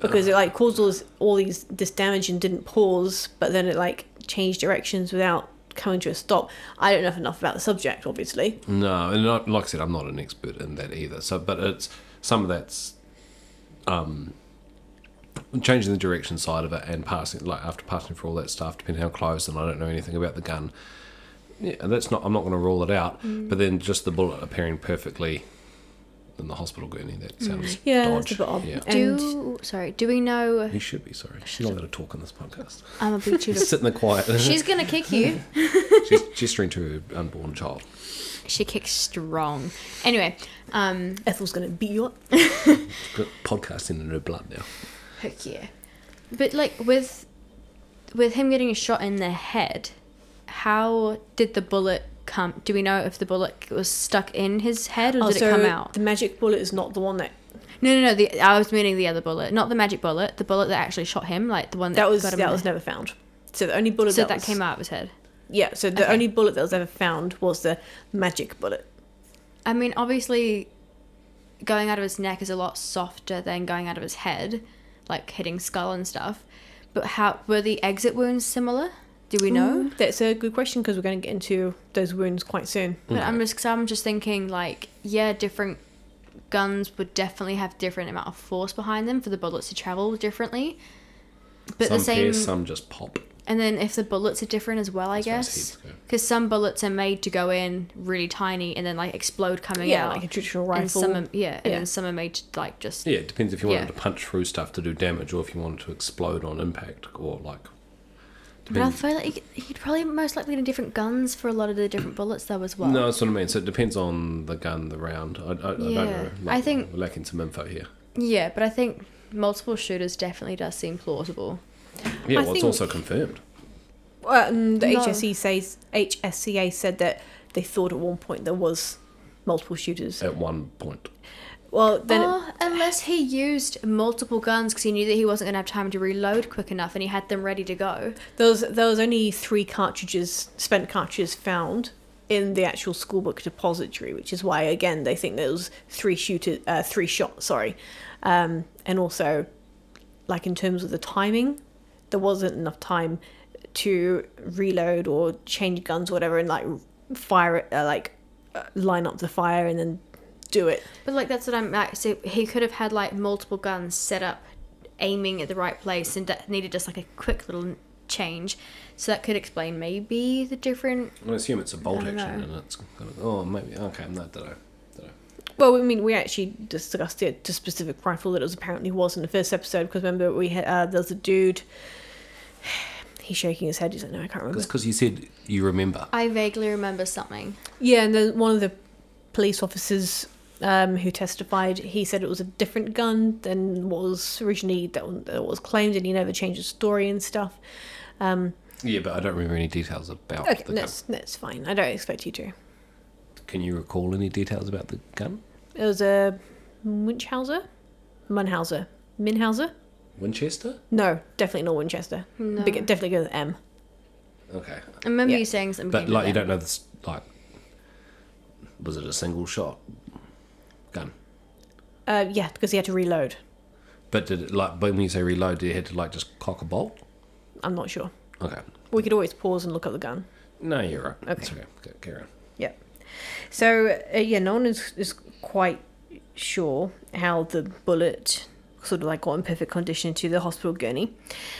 because it like caused all this, all these this damage and didn't pause, but then it like changed directions without coming to a stop. I don't know enough about the subject, obviously.
No, and like I said, I'm not an expert in that either. So, but it's some of that's um, changing the direction side of it and passing, like after passing for all that stuff, depending on how close, and I don't know anything about the gun. Yeah, that's not. I'm not going to rule it out. But then just the bullet appearing perfectly in the hospital gurney. That sounds
Yeah,
dodge.
that's a bit odd.
Yeah,
And-
Do sorry. Do we know?
he should be sorry. She's not going to talk on this podcast.
I'm a big
She's sitting there quiet.
She's gonna kick you.
she's gesturing to her unborn child.
She kicks strong. Anyway, um,
Ethel's gonna beat you up.
She's got podcasting in her blood now.
heck yeah. But like with with him getting a shot in the head, how did the bullet come? Do we know if the bullet was stuck in his head or oh, did it come out?
The magic bullet is not the one that
No, no, no. The I was meaning the other bullet, not the magic bullet. The bullet that actually shot him, like the one that,
that was
got him
that was never found. So the only bullet
So
that,
that
was-
came out of his head.
Yeah, so the
Okay.
only bullet that was ever found was the magic bullet.
I mean, obviously, going out of his neck is a lot softer than going out of his head, like hitting skull and stuff. But how were the exit wounds similar? Do we know?
Ooh, that's a good question because we're going to get into those wounds quite soon. Mm.
But I'm just, cause I'm just thinking, like, yeah, different guns would definitely have different amount of force behind them for the bullets to travel differently. But
some
the same,
pierce, some just pop.
and then if the bullets are different as well, I
As far as
guess, because some bullets are made to go in really tiny and then like explode coming
Yeah,
out.
like a traditional rifle.
and some are, yeah, and
Yeah.
then some are made to like just
Yeah, it depends if you wanted
Yeah.
to punch through stuff to do damage or if you wanted to explode on impact or like.
But I feel like you could- you'd probably most likely need different guns for a lot of the different bullets though as well.
No, that's what I mean. So it depends on the gun, the round. I, I, I don't
Yeah.
know.
I think-
we're lacking some info here.
Yeah, but I think multiple shooters definitely does seem plausible.
Yeah,
I
well, it's
think-
also confirmed.
Well, um, the
No.
HSE says HSCA said that they thought at one point there was multiple shooters.
At one point,
Well, then
oh, unless he used multiple guns because he knew that he wasn't going to have time to reload quick enough and he had them ready to go.
there was there was only three cartridges, spent cartridges found in the actual schoolbook depository, which is why again they think there was three shooter, uh, three shots. Sorry, um, and also like in terms of the timing, there wasn't enough time to reload or change guns or whatever and like fire it, uh, like uh, line up the fire and then do it.
But like that's what I'm like. So he could have had like multiple guns set up, aiming at the right place, and that needed just like a quick little change. So that could explain maybe the different.
I assume it's a bolt action,
know.
and it's gonna, oh maybe okay. No, don't know. Don't.
Well, I mean, we actually discussed it to specific rifle that it was apparently was in the first episode because remember we had uh, there was a dude. He's shaking his head. He's like, no, I can't remember.
That's because you said you remember.
I vaguely remember something.
Yeah, and then one of the police officers um, who testified, he said it was a different gun than what was originally that, that was claimed, and he never changed his story and stuff. Um,
Yeah, but I don't remember any details about
okay,
the gun.
that's that's fine. I don't expect you to.
Can you recall any details about the gun?
It was a Winchhauser, Munhauser, Minhauser.
Winchester.
No, definitely not Winchester.
No.
Big, definitely go with M.
Okay,
I remember
Yeah.
you saying something.
but like you don't know this. Like, was it a single shot gun?
Uh, yeah, because he had to reload.
But did it like when you say reload, did you had to like just cock a bolt?
I'm not sure.
Okay.
We could always pause and look up the gun.
No, you're right.
Okay.
It's okay. Go- Carry on.
Yeah. So uh, yeah, no one is is quite sure how the bullet sort of like got in perfect condition to the hospital gurney,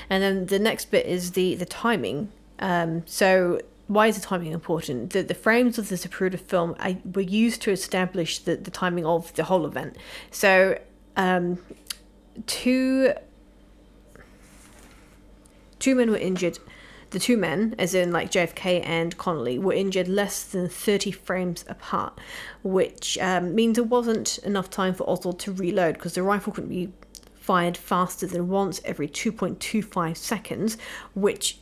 and then the next bit is the the timing. Um, so why is the timing important? The the frames of the Zapruder film I, were used to establish the the timing of the whole event. So um, two two men were injured. The two men, as in like JFK and Connolly, were injured less than 30 frames apart, which um, means there wasn't enough time for Oswald to reload because the rifle couldn't be fired faster than once every 2.25 seconds, which,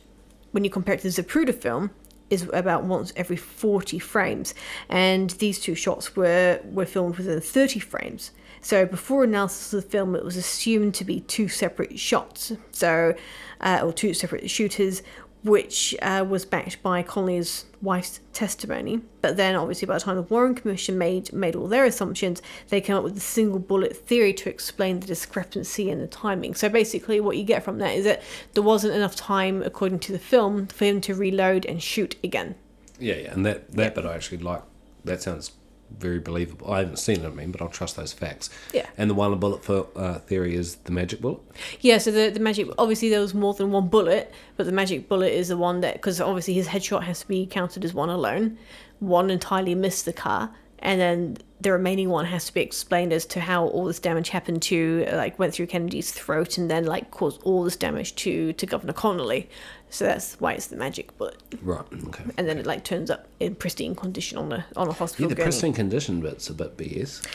when you compare it to the Zapruder film, is about once every 40 frames. And these two shots were, were filmed within 30 frames. So before analysis of the film, it was assumed to be two separate shots, so uh, or two separate shooters, which uh, was backed by Connolly's wife's testimony. But then, obviously, by the time the Warren Commission made made all their assumptions, they came up with the single bullet theory to explain the discrepancy in the timing. So basically, what you get from that is that there wasn't enough time, according to the film, for him to reload and shoot again.
Yeah, yeah, and that that bit I actually like. That sounds very believable. I haven't seen it, I mean, but I'll trust those facts.
Yeah.
And the one bullet for uh, theory is the magic bullet.
Yeah, so the, the magic obviously there was more than one bullet, but the magic bullet is the one that because obviously his headshot has to be counted as one alone. One entirely missed the car, and then the remaining one has to be explained as to how all this damage happened to like went through Kennedy's throat and then like caused all this damage to to Governor Connolly. So that's why it's the magic bullet,
Right. Okay.
and then it like turns up in pristine condition on a on a hospital.
Yeah, the
gurney.
pristine condition bit's a bit BS.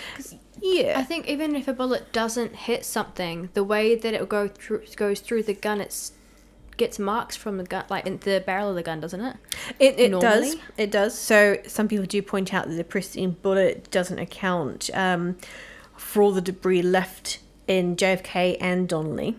Yeah,
I think even if a bullet doesn't hit something, the way that it go through goes through the gun, it gets marks from the gun, like in the barrel of the gun, doesn't it?
It, it does. It does. So some people do point out that the pristine bullet doesn't account um, for all the debris left in JFK and Connolly.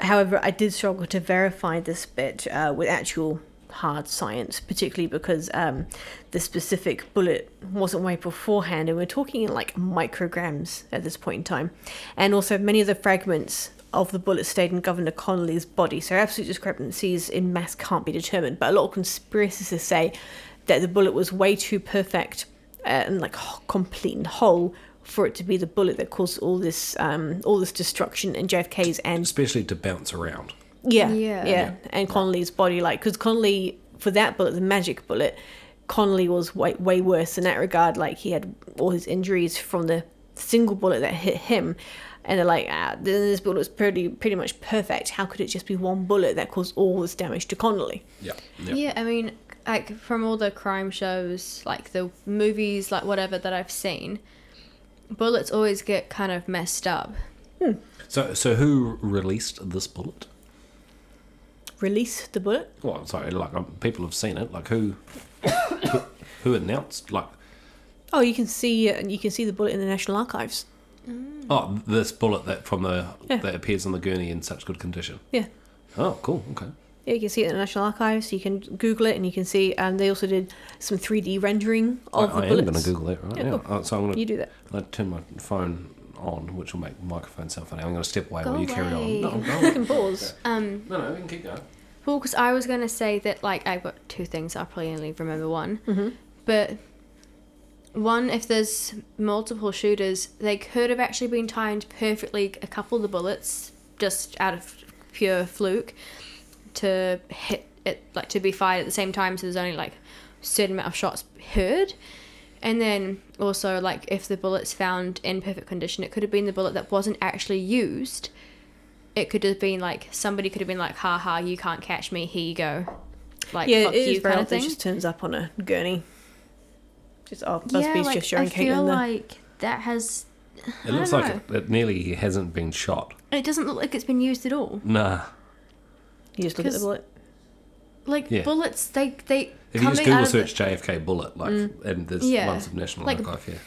However, I did struggle to verify this bit uh, with actual hard science, particularly because um, the specific bullet wasn't weighed beforehand, and we're talking in like micrograms at this point in time. And also, many of the fragments of the bullet stayed in Governor Connolly's body, so absolute discrepancies in mass can't be determined. But a lot of conspiracists say that the bullet was way too perfect uh, and like complete and whole for it to be the bullet that caused all this um, all this destruction in JFK's and
Especially to bounce around.
yeah,
Yeah.
yeah, and Connolly's body, like, because Connolly, for that bullet, the magic bullet, Connolly was way, way worse in that regard. Like, he had all his injuries from the single bullet that hit him. And they're like, ah, this bullet was pretty, pretty much perfect. How could it just be one bullet that caused all this damage to Connolly?
Yeah. Yeah.
Yeah, I mean, like from all the crime shows, like the movies, like whatever that I've seen, bullets always get kind of messed up.
So, so who released this bullet?
Release the bullet?
Well, sorry, like um, people have seen it. Like who, who, who announced? Like,
Oh, you can see, uh, you can see the bullet in the National Archives.
Oh, this bullet that from the
Yeah.
that appears on the gurney in such good condition.
Yeah.
Oh, cool. Okay.
Yeah, you can see it in the National Archives. You can Google it, and you can see. Um, they also did some 3D rendering of
I,
the
I am going to Google that right
Yeah,
now.
cool.
Uh, so I'm going to.
You do that.
I turn my phone on, which will make the microphone sound funny. I'm going to step away
Go
while you carry on. No,
You
no,
can pause.
Um,
no, no, we can keep going.
well, because I was gonna say that like I've got two things. I'll probably only remember one,
Mhm.
but one, if there's multiple shooters, they could have actually been timed perfectly. A couple of the bullets, just out of pure fluke, to hit it like to be fired at the same time so there's only like a certain amount of shots heard and then also like if the bullet's found in perfect condition it could have been the bullet that wasn't actually used it could have been like somebody could have been like ha ha you can't catch me here you go like
Yeah,
fuck
it is
you
very
kind of thing
just turns up on a gurney. Just oh, must be just showing
I feel
there.
like that has
It looks
don't
like it, it nearly hasn't been shot.
it doesn't look like it's been used at all
Nah.
you just look at the
'cause-
bullet.
like
Yeah.
bullets they they
If you just Google
out of the-
search JFK bullet, like, mm. and there's
Yeah.
ones of National
Like-
Archive here.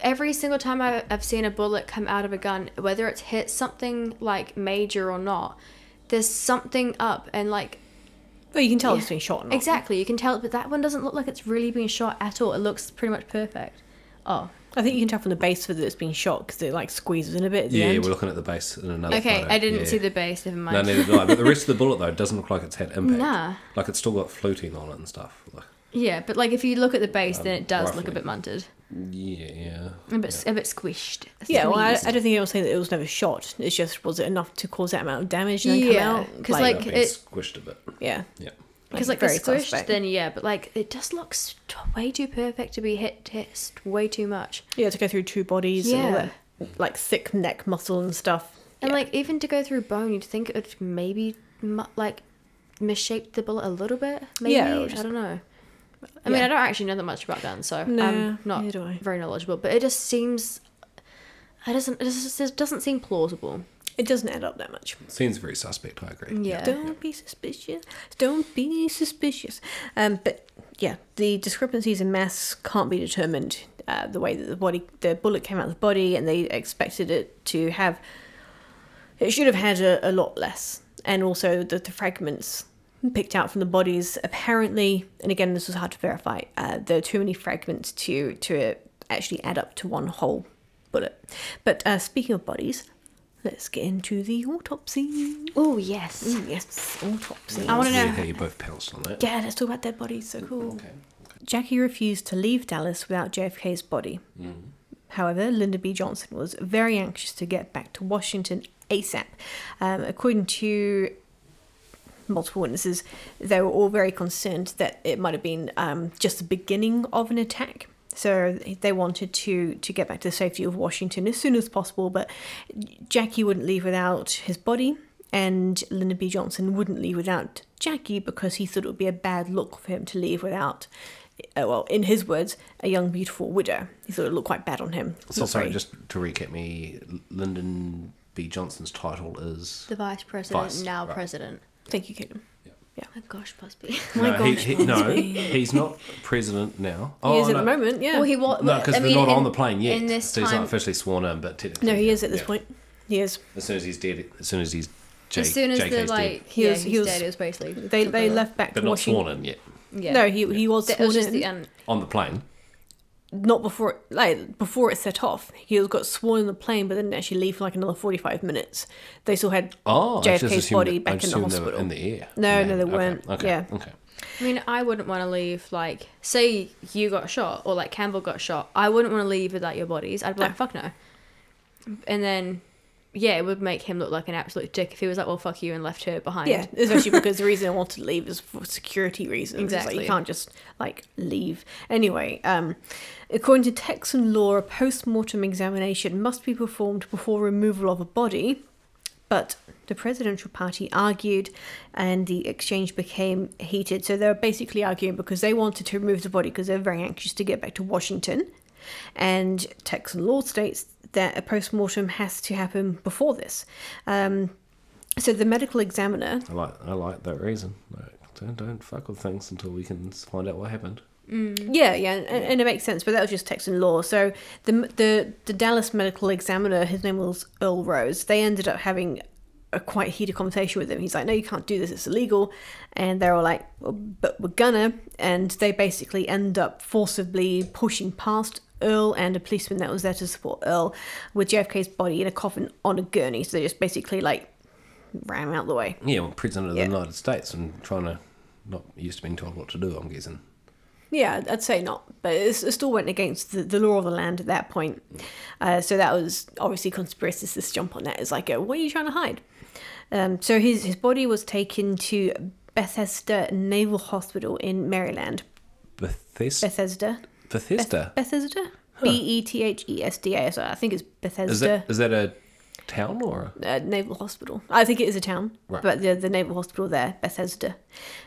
every single time I've seen a bullet come out of a gun, whether it's hit something like major or not, there's something up and like
Well, you can tell it's been shot. Or not.
exactly you can tell but that one doesn't look like it's really been shot at all. It looks pretty much perfect. Oh,
I think you can tell from the base that it's been shot because it like squeezes in a bit at the
Yeah,
end.
we're looking at the base in another
okay.
photo.
I didn't
Yeah.
see the base. Never
No,
mind.
neither did I. But the rest of the bullet, though, doesn't look like it's had impact.
Nah.
Like it's still got fluting on it and stuff. Like,
yeah, but like if you look at the base, then
Um,
it does look a
roughly.
bit munted,
yeah, yeah.
a bit a bit squished.
Yeah, well, I, I don't think anyone's saying that it was never shot. It's just was it enough to cause that amount of damage and then
Yeah,
come out?
'cause,
Like,
like, it-
squished a bit.
yeah,
Yeah.
Because like,
very
the squished,
suspect.
then yeah, but like it just looks t- way too perfect to be hit test way too much.
yeah, to go through two bodies and all
Yeah.
that, like thick neck muscle and stuff.
And
Yeah.
like even to go through bone, you'd think it would maybe mu- like misshaped the bullet a little bit. Maybe
Yeah, or
I
just-
don't know. I mean,
Yeah.
I don't actually know that much about guns, so
No,
I'm not
do I.
very knowledgeable. But it just seems, it doesn't, it just it doesn't seem plausible.
It doesn't add up that much.
Seems very suspect, I agree.
Yeah.
Don't be suspicious. Don't be suspicious. Um, but yeah, the discrepancies in mass can't be determined. Uh, the way that the body, the bullet came out of the body, and they expected it to have. It should have had a, a lot less, and also the, the fragments picked out from the bodies. Apparently, and again, this was hard to verify. Uh, there are too many fragments to to actually add up to one whole bullet. But uh, speaking of bodies, let's get into the autopsy.
Oh yes.
Mm, yes, autopsy.
I wanna know-
how you both pounced on that.
Yeah, let's talk about dead bodies. So cool.
Okay.
Jackie refused to leave Dallas without JFK's body. However, Lyndon B. Johnson was very anxious to get back to Washington ASAP. Um, according to multiple witnesses, they were all very concerned that it might have been um, just the beginning of an attack. So they wanted to to get back to the safety of Washington as soon as possible. But Jackie wouldn't leave without his body, and Lyndon B. Johnson wouldn't leave without Jackie because he thought it would be a bad look for him to leave without. Uh, well, in his words, a young, beautiful widow. He thought it looked quite bad on him.
So sorry,
very-
just to recap me, Lyndon B. Johnson's title is.
The vice president,
Vice,
now
right.
president.
Thank you, Caitlin.
Oh gosh, Busby.
My
no,
gosh,
he, no,
Busby.
he's not president now.
He
Oh,
is at
no.
the moment, yeah.
Well, he was.
No, because
I
they're
mean,
not
in-
on the plane yet.
In this
so he's
time,
not officially sworn in, but technically.
no, he is at this
yeah.
point. He is.
As soon as he's dead, as soon as he's. J-
as soon as
JK's
the
dead.
like,
He
yeah,
was- he
he's
was-
dead. It was basically
They they left back
But
to
not
Washington.
sworn in yet.
Yeah.
No, he he was
It
sworn
was
in.
the end.
On the plane.
Not before like before it set off. He was got sworn in the plane, but didn't actually leave for like another forty five minutes. They still had
Oh,
JFK's body
that- I
back in the
assumed they were
hospital.
in the air.
No, no, they
Okay,
weren't.
Okay.
Yeah.
Okay.
I mean, I wouldn't want to leave. Like, say you got shot, or like Campbell got shot. I wouldn't want to leave without your bodies. I'd be like, fuck no. And then, yeah, it would make him look like an absolute dick if he was like, well, fuck you, and left her behind.
Yeah, especially because the reason I wanted to leave is for security reasons. It's like
Exactly.
you can't just like leave. Anyway, um, according to Texan law, a post-mortem examination must be performed before removal of a body. But the presidential party argued, and the exchange became heated. So they were basically arguing because they wanted to remove the body because they're very anxious to get back to Washington, and Texan law states that a post-mortem has to happen before this. Um, so the medical examiner
I like I like that reason. Like, don't don't fuck with things until we can find out what happened. Mm.
Yeah, yeah, and, and it makes sense, but that was just Texan law. So the the the Dallas medical examiner, his name was Earl Rose. They ended up having a quite heated conversation with him. He's like, "No, you can't do this; it's illegal." And they're all like, well, "But we're gonna." And they basically end up forcibly pushing past Earl and a policeman that was there to support Earl with JFK's body in a coffin on a gurney. So they just basically like ran him out the way.
Yeah, well, president of
Yeah.
the United States and trying to not used to being told what to do. I'm guessing.
Yeah, I'd- say not, but it still went against the, the law of the land at that point. Uh, so that was obviously conspiracists jump on that. It's like, uh, what are you trying to hide? Um, so his his body was taken to Bethesda Naval Hospital in Maryland.
Bethesda.
Bethesda.
Bethesda.
Bethesda. B e t h e s d a. So I think it's Bethesda.
Is that is that a town or? A...
uh, naval hospital. I think it is a town,
Right.
but the the naval hospital there, Bethesda.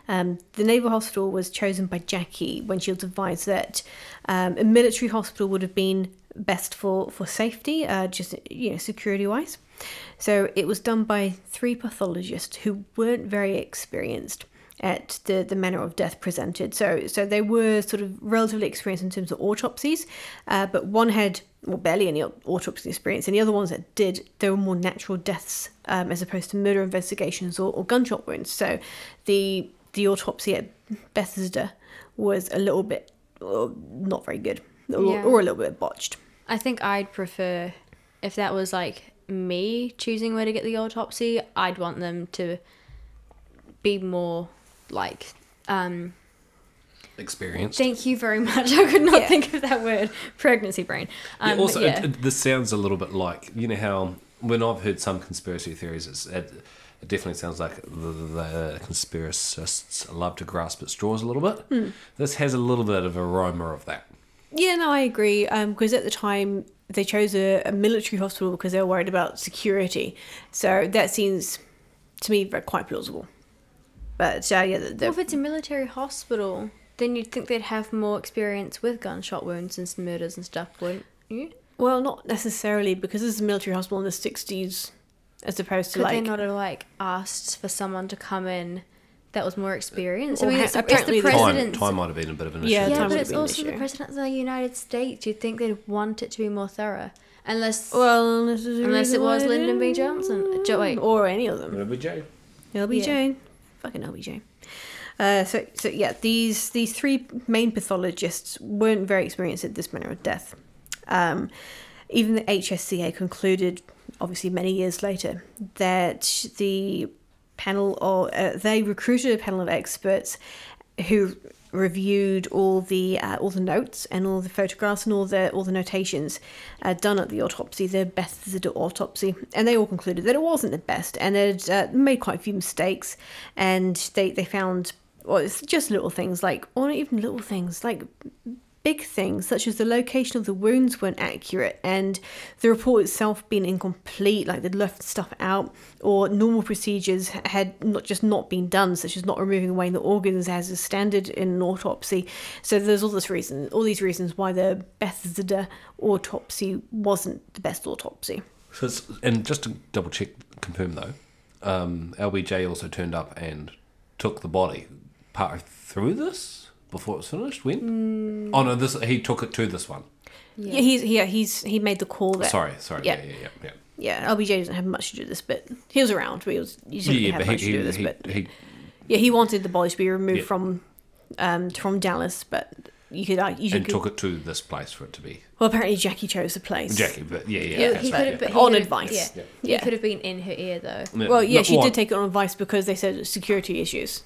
Um, the naval hospital was chosen by Jackie when she was advised that um, a military hospital would have been best for for safety, uh, just you know security wise. So it was done by three pathologists who weren't very experienced at the, the manner of death presented. So so they were sort of relatively experienced in terms of autopsies, uh, but one had well, barely any autopsy experience, Any other ones that did, there were more natural deaths um, as opposed to murder investigations or, or gunshot wounds. So the the autopsy at Bethesda was a little bit not very good, or,
Yeah.
or a little bit botched.
I think I'd prefer if that was like me choosing where to get the autopsy, I'd want them to be more like um
Experienced.
thank you very much. I could not
Yeah.
think of that word. Pregnancy brain.
Yeah,
Um,
also,
yeah.
It, it, this sounds a little bit like you know how when I've heard some conspiracy theories, it's, it, it definitely sounds like the, the conspiracists love to grasp at straws a little bit.
Hmm.
This has a little bit of aroma of that.
Yeah, no, I agree. Because at the time they chose a, a military hospital because they were worried about security. So that seems to me quite plausible. But uh, yeah, the, the,
well, if it's a military hospital, then you'd think they'd have more experience with gunshot wounds and some murders and stuff, wouldn't you?
well, not necessarily because this is a military hospital in the sixties, as opposed to
Could
like
they not have like asked for someone to come in that was more experienced? I
Or
mean,
ha-
it's, the- it's the
the-
Time, time might have been a bit of an issue.
Yeah,
Yeah,
time
but it's
have been an
also the president of the United States. You'd think they'd want it to be more thorough, unless
well, unless,
unless it was Lyndon B. Johnson. Jo- wait,
or any of them.
LBJ.
LBJ.
Yeah.
Fucking LBJ. Uh, so, so yeah, these these three main pathologists weren't very experienced at this manner of death. Um, even the HSCA concluded, obviously many years later, that the panel or uh, they recruited a panel of experts who reviewed all the uh, all the notes and all the photographs and all the all the notations uh, done at the autopsy, the Bethesda autopsy, and they all concluded that it wasn't the best and it uh, made quite a few mistakes, and they they found well, it's just little things like or not even little things like big things such as the location of the wounds weren't accurate and the report itself being incomplete like they'd left stuff out or normal procedures had not just not been done such as not removing away the organs as is standard in an autopsy. So there's all this reason all these reasons why the Bethesda autopsy wasn't the best autopsy.
So and just to double check, confirm though, um, LBJ also turned up and took the body part through this before it was finished. When? Oh no, this he took it to this one.
yeah, he's yeah he's he made the call that
Sorry, sorry.
Yeah.
Yeah, yeah, yeah. yeah.
yeah LBJ doesn't have much to do with this but he was around but he was he didn't
Yeah,
have
but
much
he,
to do with this
he,
but
he,
Yeah, he wanted the body to be removed
Yeah.
from um from Dallas, but you could uh, you
and
could
took it to this place for it to be
well apparently Jackie chose the place.
Jackie. But yeah, yeah.
Yeah, he
so,
could
yeah.
have, but he
On advice.
Yeah,
Yeah.
he could have been in her ear though.
Yeah.
Well, yeah,
No,
she
what-
did take it on advice because they said security issues.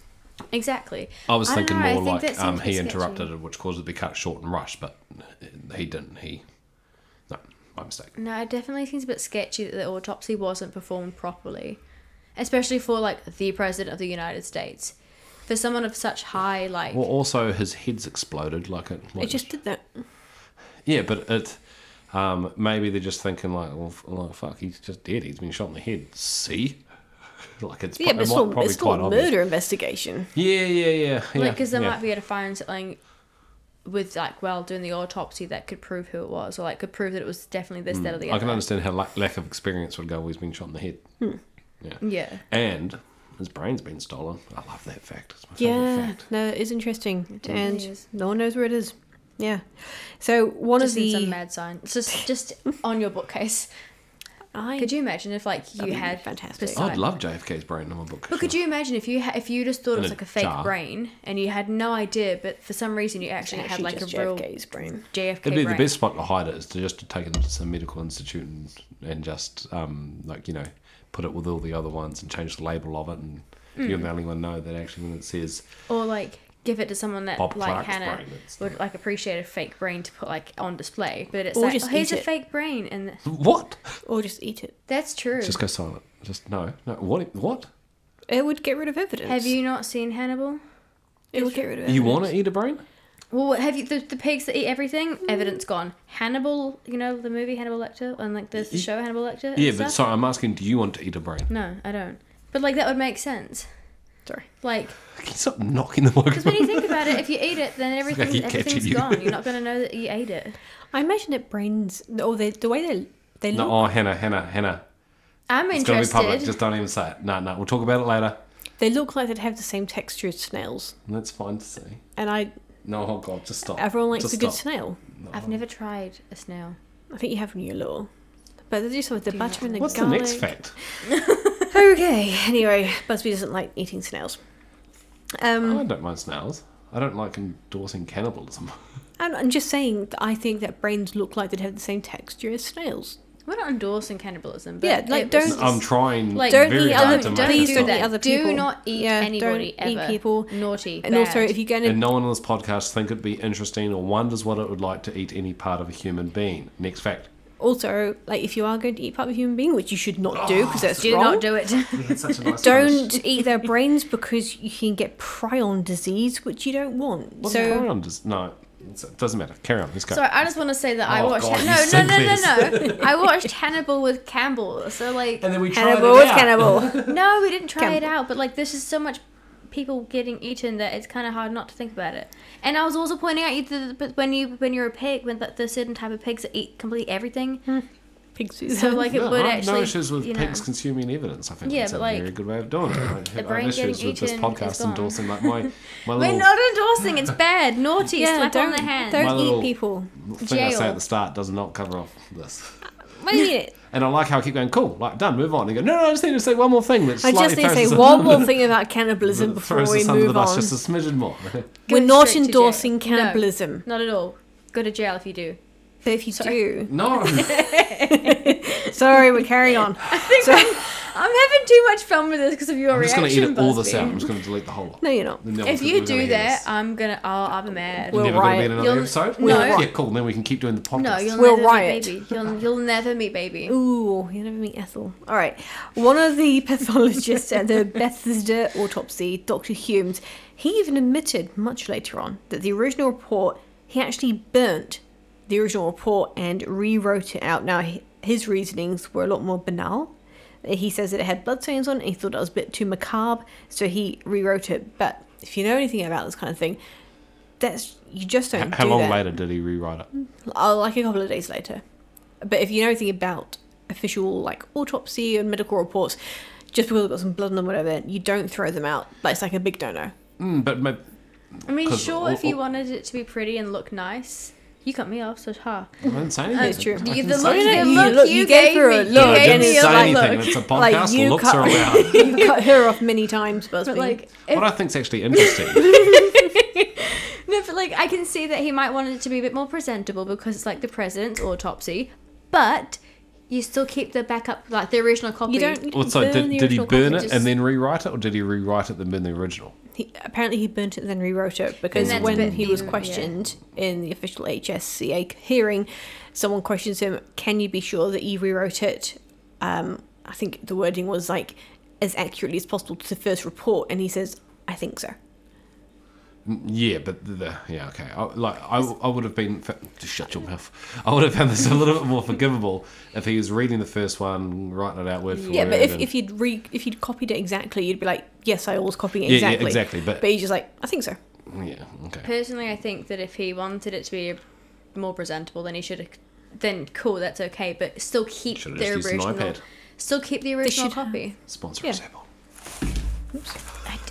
Exactly.
I was
I
thinking
know,
more
think
like um,
seems a bit
he interrupted it, which caused it to be cut short and rushed, but he didn't. He no, my mistake.
No, it definitely seems a bit sketchy that the autopsy wasn't performed properly, especially for like the president of the United States. For someone of such high like
Well, also his head's exploded, like it. Like,
It just did that.
yeah, but it. Um, maybe they're just thinking like, well, f- like, fuck, he's just dead. He's been shot in the head. See, like it's,
Yeah,
pro-
but it's
it
still,
probably
it's still
quite
a
obvious.
murder investigation.
Yeah, yeah, yeah, yeah.
like because they
yeah.
might be able to find something with like well doing the autopsy that could prove who it was or like could prove that it was definitely this that or the
Hmm. I can understand how la- lack of experience would go. Well, he's been shot in the head. Yeah,
Yeah.
and his brain's been stolen. I love that fact. It's my
Yeah,
fact.
no, it is interesting,
definitely
and
is.
no one knows where it is. Yeah, so one
Just
of
in
the
some mad science. Just just on your bookcase.
I
Could you imagine if like you had
fantastic.
beside-
I'd love JFK's brain in my book.
But could you imagine if you ha- if you just thought it was
a
like a fake
jar.
brain and you had no idea, but for some reason you actually, had like a
just
real
JFK's brain.
JFK
It'd be
brain.
the best spot to hide it is to just to take it into some medical institute and, and just um, like you know put it with all the other ones and change the label of it and
Mm.
you're the only one know that actually when it says
Or like give it to someone that
Bob
like
Clark's
Hannah
brain, it's-
would like appreciate a fake brain to put like on display. But it's
Or
like,
just
oh, here's
eat
a
it.
fake brain, and
What?
Or just eat it.
that's true.
Just go silent. Just no, no. What? What?
It would get rid of evidence.
Have you not seen Hannibal?
It would get rid of evidence.
You want to eat a brain?
Well, have you the, the pigs that eat everything? Evidence gone. Hannibal, you know the movie Hannibal Lecter, and like there's the show Hannibal Lecter. and
Yeah, but
stuff?
sorry, I'm asking. Do you want to eat a brain?
no, I don't. But like that would make sense.
Sorry.
Like,
Can you stop knocking the
because when you think about it, if you eat it, then
like
everything
keep catching
everything's
you.
gone. You're not gonna know that you ate it.
I imagine it brains, or they, the way they they look,
No, oh, henna, henna, Hannah.
I'm
It's gonna be public. Just don't even say it. No, no. We'll talk about it later.
they look like they'd have the same texture as snails.
That's fine to see.
And I,
No, oh god, just stop.
everyone likes
Just
a good
stop.
snail.
I've never tried a snail.
I think you have when you're little. But they do some with the
Do
butter and the
What's
garlic.
the next fact?
Okay. Anyway, Busby doesn't like eating snails. Um,
I don't mind snails. I don't like endorsing cannibalism.
and I'm just saying that I think that brains look like they'd have the same texture as snails.
We're not endorsing cannibalism. But
Yeah, like,
it was
don't-
just-
I'm trying
Like,
Don't
very
eat
hard
other-
to
don't,
make
don't
please
it
do
don't eat
that.
other
Do not eat
Yeah,
anybody
don't eat
ever.
people.
Naughty.
And also,
bad.
if you're going to
And no one on this podcast think it'd be interesting or wonders what it would like to eat any part of a human being. Next fact.
Also like if you are going to eat part of a human being, which you should not do because ah, that's
do
wrong.
not do it.
We had such a nice
Don't eat their brains because you can get prion disease, which you don't want.
What's
so
so, just, no, it doesn't matter. Carry on. Let's go.
Sorry, I just want to say that I
Oh,
watched.
God, you
no, no, no, no, no. I watched Hannibal with Campbell. So like,
and then we tried
cannibal
it
was
out.
cannibal.
no, we didn't try it out. But like, this is so much people getting eaten that it's kind of hard not to think about it. And I was also pointing out you the, but when you when you're a pig, when the, there's certain type of pigs that eat completely everything. Hmm.
Pigs do
So like it
No,
would
I have
actually.
no issues with
you know,
pigs consuming evidence. I think
Yeah,
that's a
but, like,
very good way of doing it. I have, I
brain
have issues
getting
with this
eaten
podcast endorsing like my my
We're
little
not endorsing. It's bad. Naughty.
yeah,
slap
don't
on the hand.
don't
My
eat
little-
people.
thing I say
jail.
at the start does not cover off this.
What do you mean?
And I like how I keep going, cool, like done, move on. And go, no, no, I just need to say one more thing. That
I just need to say one more thing about cannibalism before we
us under the
move
bus
on.
just a smidgen more.
We're not endorsing
jail. No.
cannibalism,
Not at all. Go to jail if you do.
but if you do,
no,
sorry, we're carrying on. So,
I'm having too much fun with this because of your
I'm just gonna edit all this
Busby.
out. I'm just going to delete the whole lot.
no, you're not.
No one's
If
gonna-
you
we're gonna
do
hear
that,
this.
I'm gonna. I'll, I'll be mad.
We'll
never going to
riot.
be in another
You'll-
episode.
no.
yeah, cool. Then we can keep doing the podcast.
no, you'll
We'll
never
riot.
meet baby. You'll, you'll never meet baby.
Ooh, you never meet Ethel. All right. One of the pathologists at the Bethesda autopsy, Dr. Humes, he even admitted much later on that the original report, he actually burnt the original report and rewrote it out. Now, he- his reasonings were a lot more banal. He says that it had blood stains on it. He thought it was a bit too macabre, so he rewrote it. But if you know anything about this kind of thing, that's you just don't.
How
do
long
that.
later did he rewrite it?
Uh, like a couple of days later. But if you know anything about official like autopsy and medical reports, just because they've got some blood on them, whatever, you don't throw them out. Like it's like a big no-no.
Mm, but ma-
I mean, sure,
all-
if you
all-
wanted it to be pretty and look nice, you cut me off, so ha.
I didn't say anything.
It's true.
You-
didn't
the
say
look-
anything.
the
You
look
look-
you
you gave
gave
her a look,
you
No, I didn't say
like,
anything.
look.
It's a
Like,
podcast.
you
looks
cut-
are allowed.
you cut her off many times, Busby.
But like, if,
what I think's actually interesting.
no, but like, I can see that he might want it to be a bit more presentable because it's like the president's autopsy, but you still keep the backup, like the original copy.
you don't. You don't
Well, so did, did he burn
copy.
it
just-
and then rewrite it, or did he rewrite it and burn the original?
He, apparently, he burnt it and then rewrote it because when he was
even- yeah.
questioned in the official HSCA hearing, someone questions him, "Can you be sure that you rewrote it?" Um, I think the wording was like as accurately as possible to the first report, and he says, "I think so."
Yeah, but the, the yeah okay. I, like I, I would have been just shut your mouth. I would have found this a little bit more forgivable if he was reading the first one, writing it out word for
Yeah,
word.
Yeah, but if,
and-
if you'd re if you'd copied it exactly, you'd be like, "Yes, I was copying it
Yeah, yeah,
exactly."
exactly, but-
but he's just like, "I think so."
yeah okay.
Personally, I think that if he wanted it to be more presentable, then he should have. Then cool, that's okay, but still keep the
just used an
original. Still keep the original copy.
Sponsor
Yeah.
us, Apple.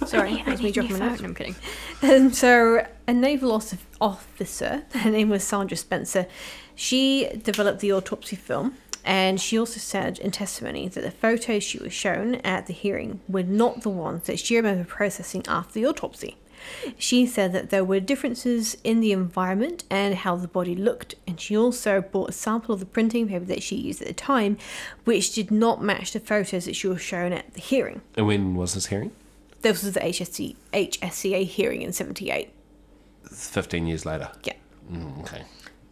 Sorry, that's me dropping
No,
out.
I'm kidding.
And so, a naval officer, her name was Sandra Spencer, she developed the autopsy film, and she also said in testimony that the photos she was shown at the hearing were not the ones that she remembered processing after the autopsy. She said that there were differences in the environment and how the body looked, and she also brought a sample of the printing paper that she used at the time, which did not match the photos that she was shown at the hearing.
And when was this hearing?
This was the HSC, HSCA hearing in 78.
15 years later.
Yeah.
Mm, okay.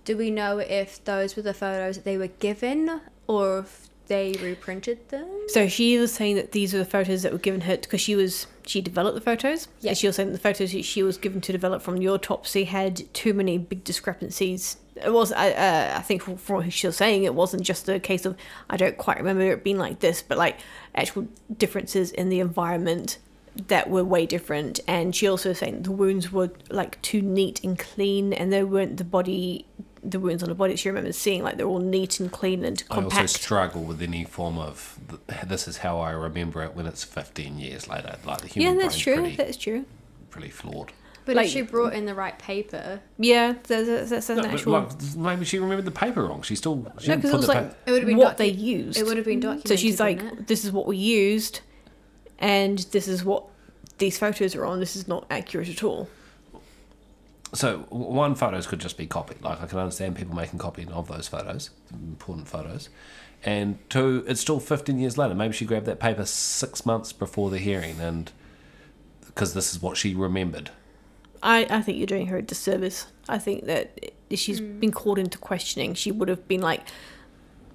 Do we know if those were the photos that they were given or if they reprinted them?
So she was saying that these were the photos that were given her because she was she developed the photos.
Yeah.
And she was saying that the photos that she was given to develop from the autopsy had too many big discrepancies. It was I uh, I think from from what she was saying it wasn't just a case of I don't quite remember it being like this, but like actual differences in the environment that were way different. And she also was saying the wounds were like too neat and clean, and they weren't the body. The wounds on the body she remembers seeing like they're all neat and clean and compact.
I also struggle with any form of this is how I remember it when it's 15 years later. Like the human
yeah,
human
that's
brain's
true.
pretty,
That's true.
pretty flawed.
But
Like-
if she brought in the right paper,
Yeah, there's, there's, there's an
No,
actual.
like, maybe she remembered the paper wrong. She still she
no,
didn't
because it was
the
like
pa-
It would've been
what
docu-
they used.
it would have been documented.
so she's like,
it?
"This is what we used, and this is what these photos are on. This is not accurate at all."
So one photos could just be copied. Like I can understand people making copies of those photos, important photos. And two, it's still 15 years later. Maybe she grabbed that paper six months before the hearing, and because this is what she remembered.
I, I think you're doing her a disservice. I think that if she's
Hmm.
been called into questioning, she would have been like,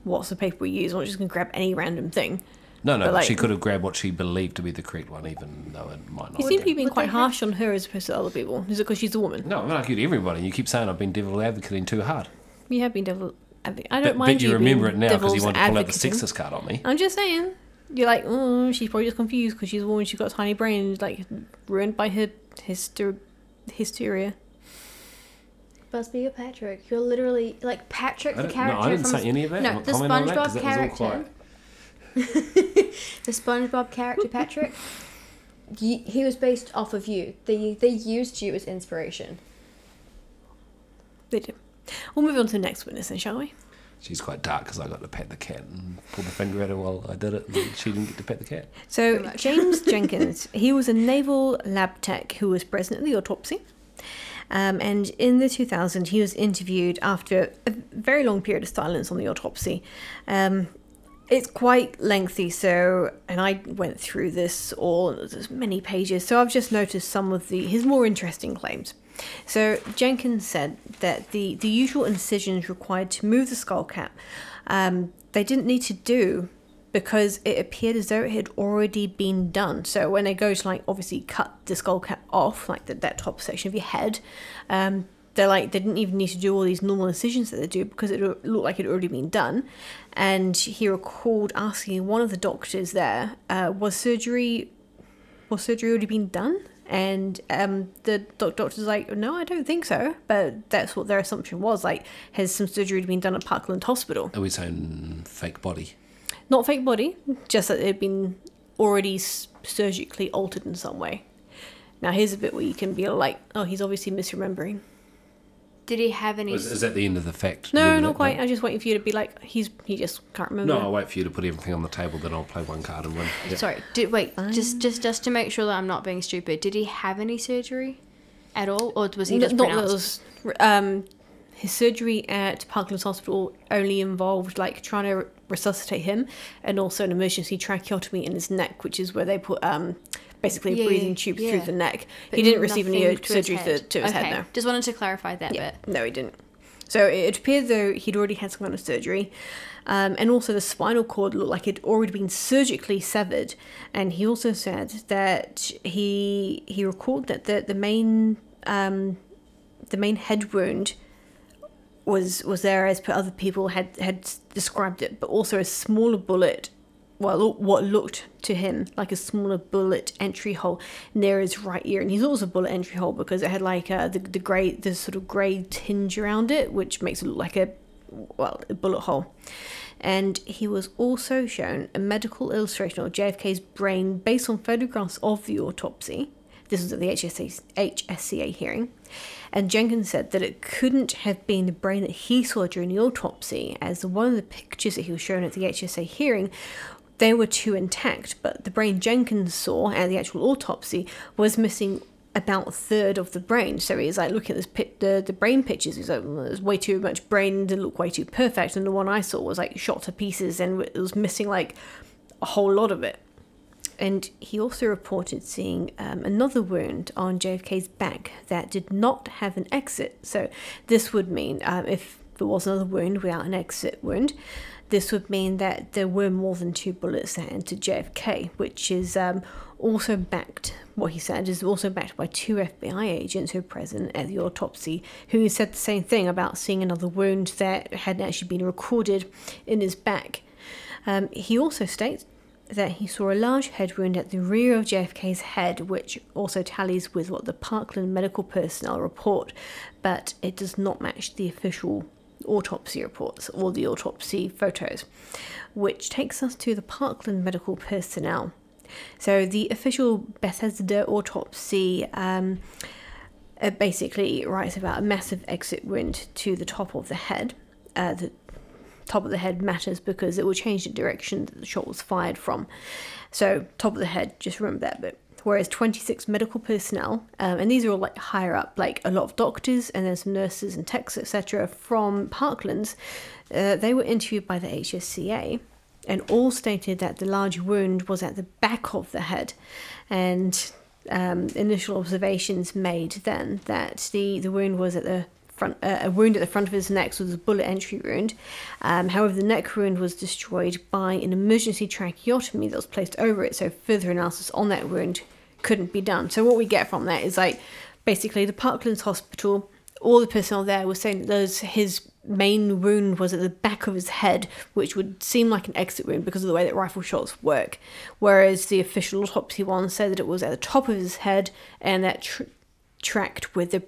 "What's the paper we use? I'm not just gonna grab any random thing."
No, no,
But, like-
she could have grabbed what she believed to be the correct one, even though it might not.
You
be.
seem to be being
would
quite harsh on her as opposed to other people. Is it because she's a woman?
No, I'm not arguing everybody. You keep saying I've been devil advocating too hard.
You have been devil. advocate. I don't
But,
mind
but you remember
being
it now because you
devil's
want to pull out the
advocating.
sexist card on me.
I'm just saying. You're like, oh, she's probably just confused because she's a woman. She's got a tiny brain, like ruined by her hyster- hysteria.
Busby or Patrick, you're literally like Patrick, the character.
no, I didn't
from
say any of that.
No, the
commenting on that 'cause
SpongeBob
that
character.
Quiet.
the SpongeBob character Patrick. y- he was based off of you. They they used you as inspiration.
They do. We'll move on to the next witness then, shall we?
She's quite dark because I got to pet the cat and pull the finger at her while I did it, and she didn't get to pet the cat.
So James Jenkins, he was a naval lab tech who was present at the autopsy. Um, and in the 2000, he was interviewed after a very long period of silence on the autopsy. Um, it's quite lengthy, so and I went through this all. There's many pages, so I've just noticed some of the his more interesting claims. So Jenkins said that the the usual incisions required to move the skull cap, um, they didn't need to do because it appeared as though it had already been done. So when they go to like obviously cut the skull cap off, like the, that top section of your head, um, they're like they didn't even need to do all these normal incisions that they do because it looked like it had already been done. And he recalled asking one of the doctors there, uh, "Was surgery was surgery already been done?" And um, the doc- doctor's like, "No, I don't think so." But that's what their assumption was. Like, has some surgery been done at Parkland Hospital?
Are we saying fake body?
Not fake body, just that it had been already surgically altered in some way. Now here's a bit where you can be like, "Oh, he's obviously misremembering."
Did he have any?
Is, is that the end of the fact?
No,
Remember
not
that?
quite. I'm just waiting for you to be like, "He's he just can't remember."
No, I'll wait for you to put everything on the table, then I'll play one card and win. Yeah.
Sorry. Did wait just just just to make sure that I'm not being stupid. Did he have any surgery at all, or was he
N-
just
not
pronounced?
those. Um, his surgery at Parklands Hospital only involved like trying to resuscitate him, and also an emergency tracheotomy in his neck, which is where they put um basically
Yeah,
breathing tube
yeah.
through the neck.
But
he didn't receive any
to
surgery to, to his
okay.
head. No.
Just wanted to clarify that
Yeah,
bit.
no, he didn't. So it appeared though he'd already had some kind of surgery, um, and also the spinal cord looked like it had already been surgically severed. And he also said that he he recalled that the the main um, the main head wound was was there as other people had had described it, but also a smaller bullet. Well, what looked to him like a smaller bullet entry hole near his right ear, and he thought it was a bullet entry hole because it had like uh, the the grey, the sort of grey tinge around it, which makes it look like a well a bullet hole. And he was also shown a medical illustration of JFK's brain based on photographs of the autopsy. This was at the HSA, HSCA hearing. And Jenkins said that it couldn't have been the brain that he saw during the autopsy, as one of the pictures that he was shown at the HSA hearing, they were too intact, but the brain Jenkins saw at the actual autopsy was missing about a third of the brain. So he's like looking at this pit, the the brain pictures. He's like, there's way too much brain. Didn't look way too perfect. And the one I saw was like shot to pieces and it was missing like a whole lot of it. and he also reported seeing um, another wound on JFK's back that did not have an exit. So, this would mean um, if there was another wound without an exit wound, this would mean that there were more than two bullets that entered JFK, which is um, also backed, what he said is also backed by two FBI agents who were present at the autopsy, who said the same thing about seeing another wound that hadn't actually been recorded in his back. Um, he also states that he saw a large head wound at the rear of JFK's head, which also tallies with what the Parkland medical personnel report, but it does not match the official autopsy reports or the autopsy photos, which takes us to the Parkland medical personnel. So the official Bethesda autopsy um, basically writes about a massive exit wound to the top of the head. Uh, the top of the head matters because it will change the direction that the shot was fired from. So top of the head, just remember that bit. Whereas 26 medical personnel, um, and these are all like higher up, like a lot of doctors and then some nurses and techs, etc., from Parklands, uh, they were interviewed by the HSCA and all stated that the large wound was at the back of the head. And um, initial observations made then that the, the wound was at the front, uh, a wound at the front of his neck, was a bullet entry wound. Um, however, the neck wound was destroyed by an emergency tracheotomy that was placed over it, so further analysis on that wound couldn't be done. So what we get from that is like basically the Parklands Hospital, all the personnel there was saying that those his main wound was at the back of his head, which would seem like an exit wound because of the way that rifle shots work. Whereas the official autopsy one said that it was at the top of his head and that tr- tracked with the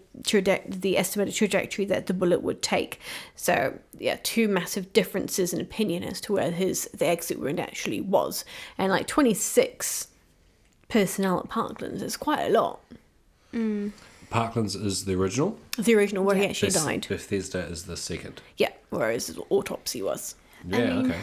the estimated trajectory that the bullet would take. So yeah, two massive differences in opinion as to where his the exit wound actually was, and like twenty six personnel at Parklands It's quite a lot.
Parklands is the original.
The original where he actually
Beth-
died.
Bethesda is the second.
Yeah, whereas his autopsy was.
Yeah,
mean-
okay.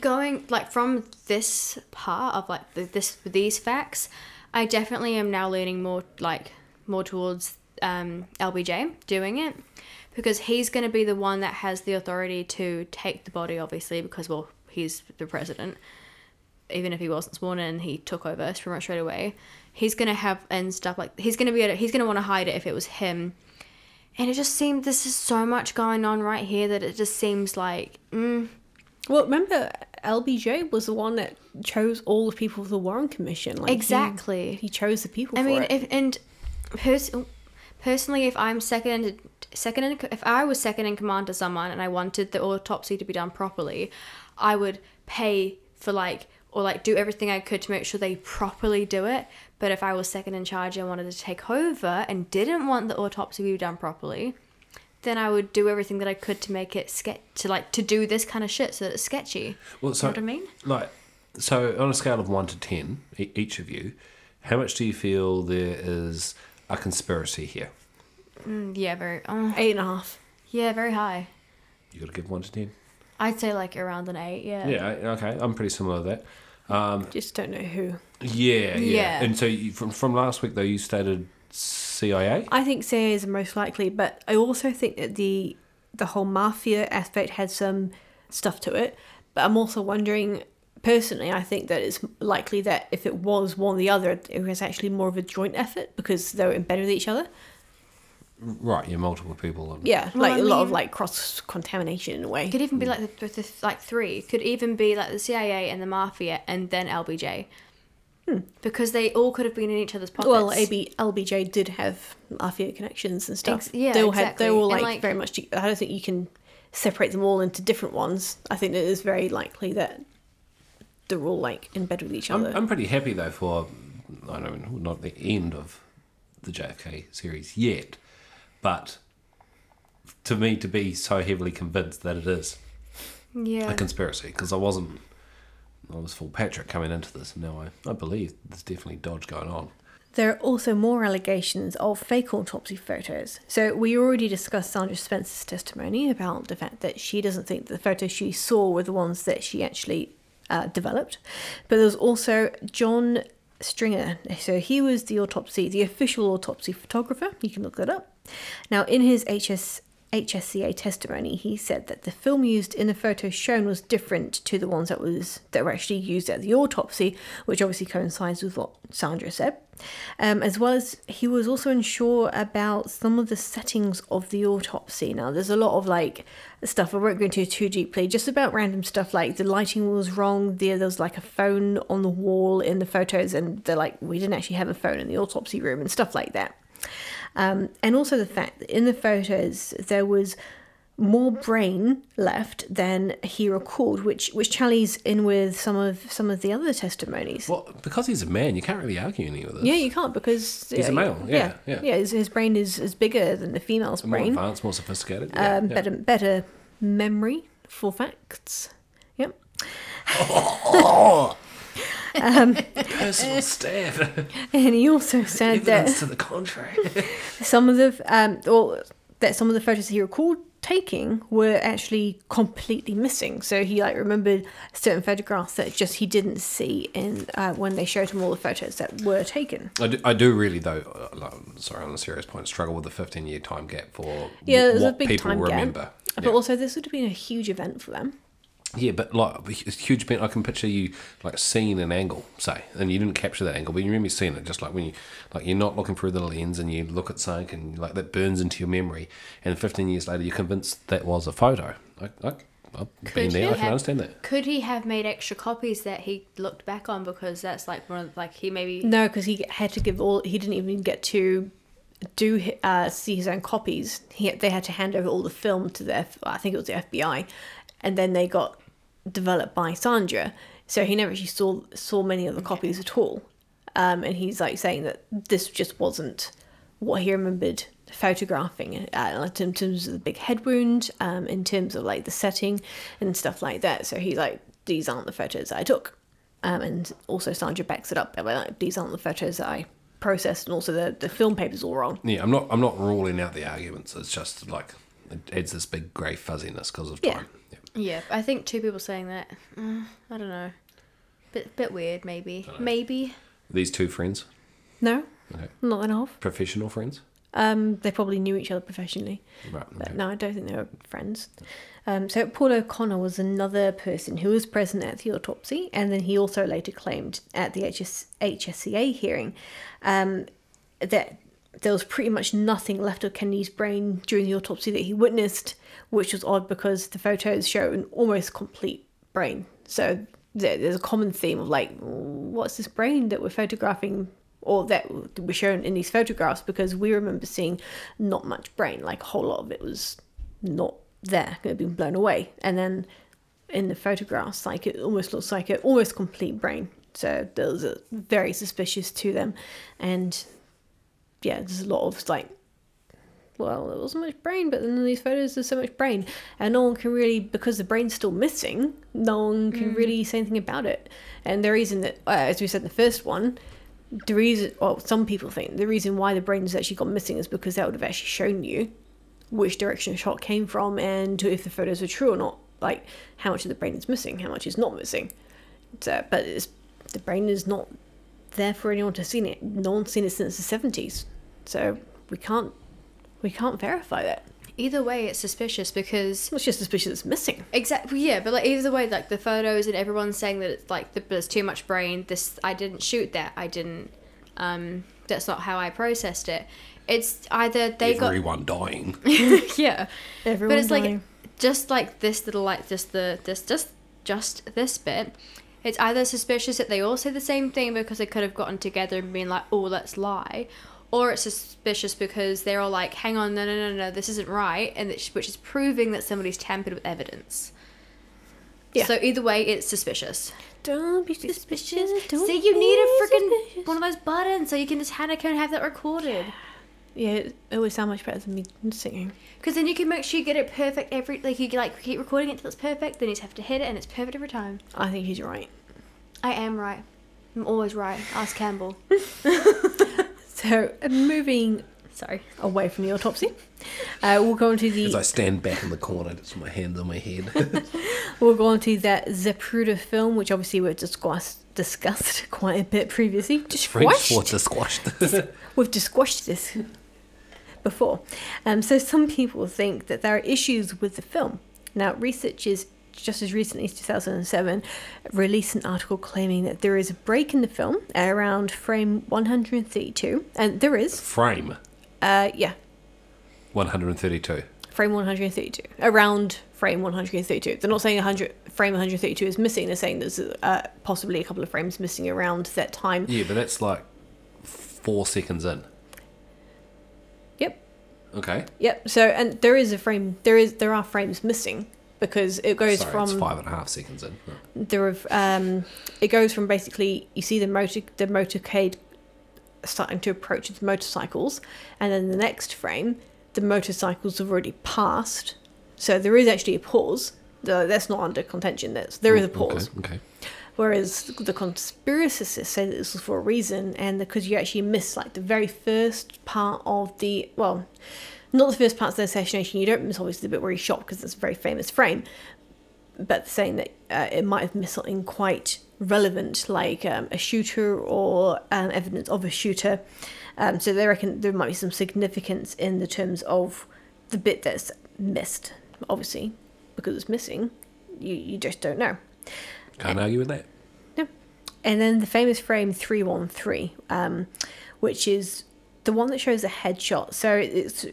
going like from this part of like the, this these facts i definitely am now leaning more like more towards um lbj doing it because he's going to be the one that has the authority to take the body obviously because well he's the president even if he wasn't sworn in he took over pretty much straight away he's going to have and stuff like he's going to be able to, he's to want to hide it if it was him and it just seemed this is so much going on right here that it just seems like mm,
Well, remember LBJ was the one that chose all the people for the Warren Commission. Like
Exactly.
he, chose the people.
I
for
mean,
it.
if and pers- personally, if I'm second second in, if I was second in command to someone and I wanted the autopsy to be done properly, I would pay for like or like do everything I could to make sure they properly do it. But if I was second in charge and wanted to take over and didn't want the autopsy to be done properly, then I would do everything that I could to make it sketch to like to do this kind of shit so that it's sketchy.
Well, so
know what I mean?
like, so on a scale of one to ten, e- each of you, how much do you feel there is a conspiracy here?
Mm, yeah, very. Uh,
eight and a half.
yeah, very high.
You got to give one to ten.
I'd say like around an eight. Yeah.
Yeah. Okay. I'm pretty similar to that. Um,
Just don't know who.
yeah, yeah.
Yeah.
And so you, from from last week though, you stated CIA.
I think CIA is the most likely, but I also think that the the whole mafia aspect had some stuff to it. But I'm also wondering, personally, I think that it's likely that if it was one or the other, it was actually more of a joint effort because they were embedded with each other.
Right. Yeah. Multiple people. And,
Yeah,
Well,
like
I
a lot of like cross contamination in a way.
It Could even be hmm. like the, the, the like three. Could even be like the CIA and the mafia and then LBJ. Hmm. Because they all could have been in each other's pockets.
Well, AB, LBJ did have mafia connections and stuff.
Ex- yeah,
they all had. They're all like,
like-
very much. I don't think you can separate them all into different ones. I think it is very likely that they're all like in bed with each
I'm,
other.
I'm pretty happy though for I don't know not the end of the JFK series yet, but to me to be so heavily convinced that it is a conspiracy because I wasn't. I was full Patrick coming into this, and now I, I believe there's definitely dodge going on.
There are also more allegations of fake autopsy photos. So we already discussed Sandra Spencer's testimony about the fact that she doesn't think the photos she saw were the ones that she actually uh, developed. But there's also John Stringer. So he was the autopsy, the official autopsy photographer. You can look that up. Now in his HS HSCA testimony, he said that the film used in the photos shown was different to the ones that was that were actually used at the autopsy, which obviously coincides with what Sandra said. Um, as well as he was also unsure about some of the settings of the autopsy. Now, there's a lot of like stuff I won't go into too deeply, just about random stuff like the lighting was wrong. There, there was like a phone on the wall in the photos, and they're like, we didn't actually have a phone in the autopsy room and stuff like that. Um, and also the fact that in the photos there was more brain left than he recalled, which which tallies in with some of some of the other testimonies.
Well, because he's a man, you can't really argue any of this.
Yeah, you can't because
He's a male, yeah, yeah.
his, his brain is, is bigger than the female's
more
brain.
advanced, more sophisticated. Yeah,
Um,
yeah.
better better memory for facts. Yep.
Personal stab.
And he also said that
to the contrary.
some of the um or that some of the photos he recalled taking were actually completely missing. So he like remembered certain photographs that just he didn't see in uh, when they showed him all the photos that were taken.
I do, I do really, though, uh, like, sorry, on a serious point, struggle with the 15 year time gap for
Yeah,
wh-
there's a big
people
time
remember.
gap. But
Yeah.
also, this would have been a huge event for them.
Yeah, but like a huge bit, I can picture you like seeing an angle, say, and you didn't capture that angle, but you remember seeing it. Just like when you, like, you're not looking through the lens, and you look at something, and like that burns into your memory, and 15 years later, you're convinced that was a photo. I, I, I've been there. I can
have-
understand that.
Could he have made extra copies that he looked back on because that's like one of like he maybe
No, because he had to give all. He didn't even get to do uh, see his own copies. He they had to hand over all the film to the F, I think it was the FBI, and then they got developed by Sandra. So he never actually saw saw many of the copies at all. Um, and he's like saying that this just wasn't what he remembered photographing uh, like in terms of the big head wound, um, in terms of like the setting and stuff like that. So he's like, these aren't the photos I took. Um, and also Sandra backs it up. by like, these aren't the photos that I processed, and also the, the film paper's all wrong.
Yeah, I'm not. I'm not ruling out the arguments. It's just like it adds this big grey fuzziness because of
Yeah.
time. Yeah.
I think two people saying that. Uh, I don't know. Bit bit weird, maybe. Maybe.
These two friends,
No,
okay,
not that off.
professional friends,
Um, they probably knew each other professionally.
right?
But no, I don't think they were friends. Um, so Paul O'Connor was another person who was present at the autopsy, and then he also later claimed at the HS- HSCA hearing um, that there was pretty much nothing left of Kennedy's brain during the autopsy that he witnessed, which was odd because the photos show an almost complete brain. So there's a common theme of like, what's this brain that we're photographing or that were shown in these photographs because we remember seeing not much brain, like a whole lot of it was not there, it had been blown away. And then in the photographs, like it almost looks like an almost complete brain. So those are very suspicious to them. And yeah, there's a lot of like, well, there wasn't much brain, but then in these photos there's so much brain. And no one can really, because the brain's still missing, no one can really say anything about it. And the reason that, uh, as we said in the first one, the reason, well, some people think the reason why the brain has actually gone missing is because that would have actually shown you which direction a shot came from and if the photos are true or not. Like how much of the brain is missing, how much is not missing. So, but it's, the brain is not there for anyone to see it. No one's seen it since the seventies, so we can't we can't verify that.
Either way, it's suspicious because
It's just suspicious it's missing.
exactly yeah, but like either way, like the photos and everyone's saying that it's like the, there's too much brain. This I didn't shoot that. I didn't. Um, that's not how I processed it. It's either they got
Everyone dying.
yeah,
Everyone
but it's like
dying.
just like this little like just the this just just this bit. It's either suspicious that they all say the same thing because they could have gotten together and been like, "Oh, let's lie," or it's suspicious because they're all like, "Hang on, no, no, no, no, this isn't right," and which is proving that somebody's tampered with evidence.
Yeah.
So either way, it's suspicious.
Don't be suspicious. Don't
See, you need a freaking one of those buttons so you can just it and have that recorded.
Yeah, it always sound much better than me singing.
Because then you can make sure you get it perfect every like you like keep recording it till it's perfect. Then you just have to hit it and it's perfect every time.
I think he's right.
I am right. I'm always right. Ask Campbell.
So moving
Sorry.
away from the autopsy, uh, we'll go into the.
As I stand back in the corner, just my hands on my head.
we'll go on to that Zapruder film, which obviously we've discussed discussed quite a bit previously.
French
Disquashed.
for.
We've disquashed this. before. Um, so some people think that there are issues with the film. Now, researchers just as recently as 2007 released an article claiming that there is a break in the film around frame 132, and there is.
Frame?
Uh, yeah,
132.
frame 132 around frame 132 they're not saying 100 frame 132 is missing. They're saying there's uh, possibly a couple of frames missing around that time.
Yeah, but that's like four seconds in.
yep.
Okay.
yep. So and there is a frame there is there are frames missing because it goes
Sorry,
from
it's five and a half seconds in.
there are um it goes from basically you see the motor the motorcade starting to approach its motorcycles and then the next frame the motorcycles have already passed so there is actually a pause Though that's not under contention that's there is a pause
Okay. okay.
Whereas the conspiracists say that this was for a reason, and because you actually miss like the very first part of the well, not the first part of the assassination. You don't miss obviously the bit where he's shot because it's a very famous frame, but saying that uh, it might have missed something quite relevant, like um, a shooter or um, evidence of a shooter. Um, so they reckon there might be some significance in the terms of the bit that's missed. Obviously, because it's missing, you you just don't know.
Can't argue with that. No.
And then the famous frame 313, um, which is the one that shows a headshot. So it's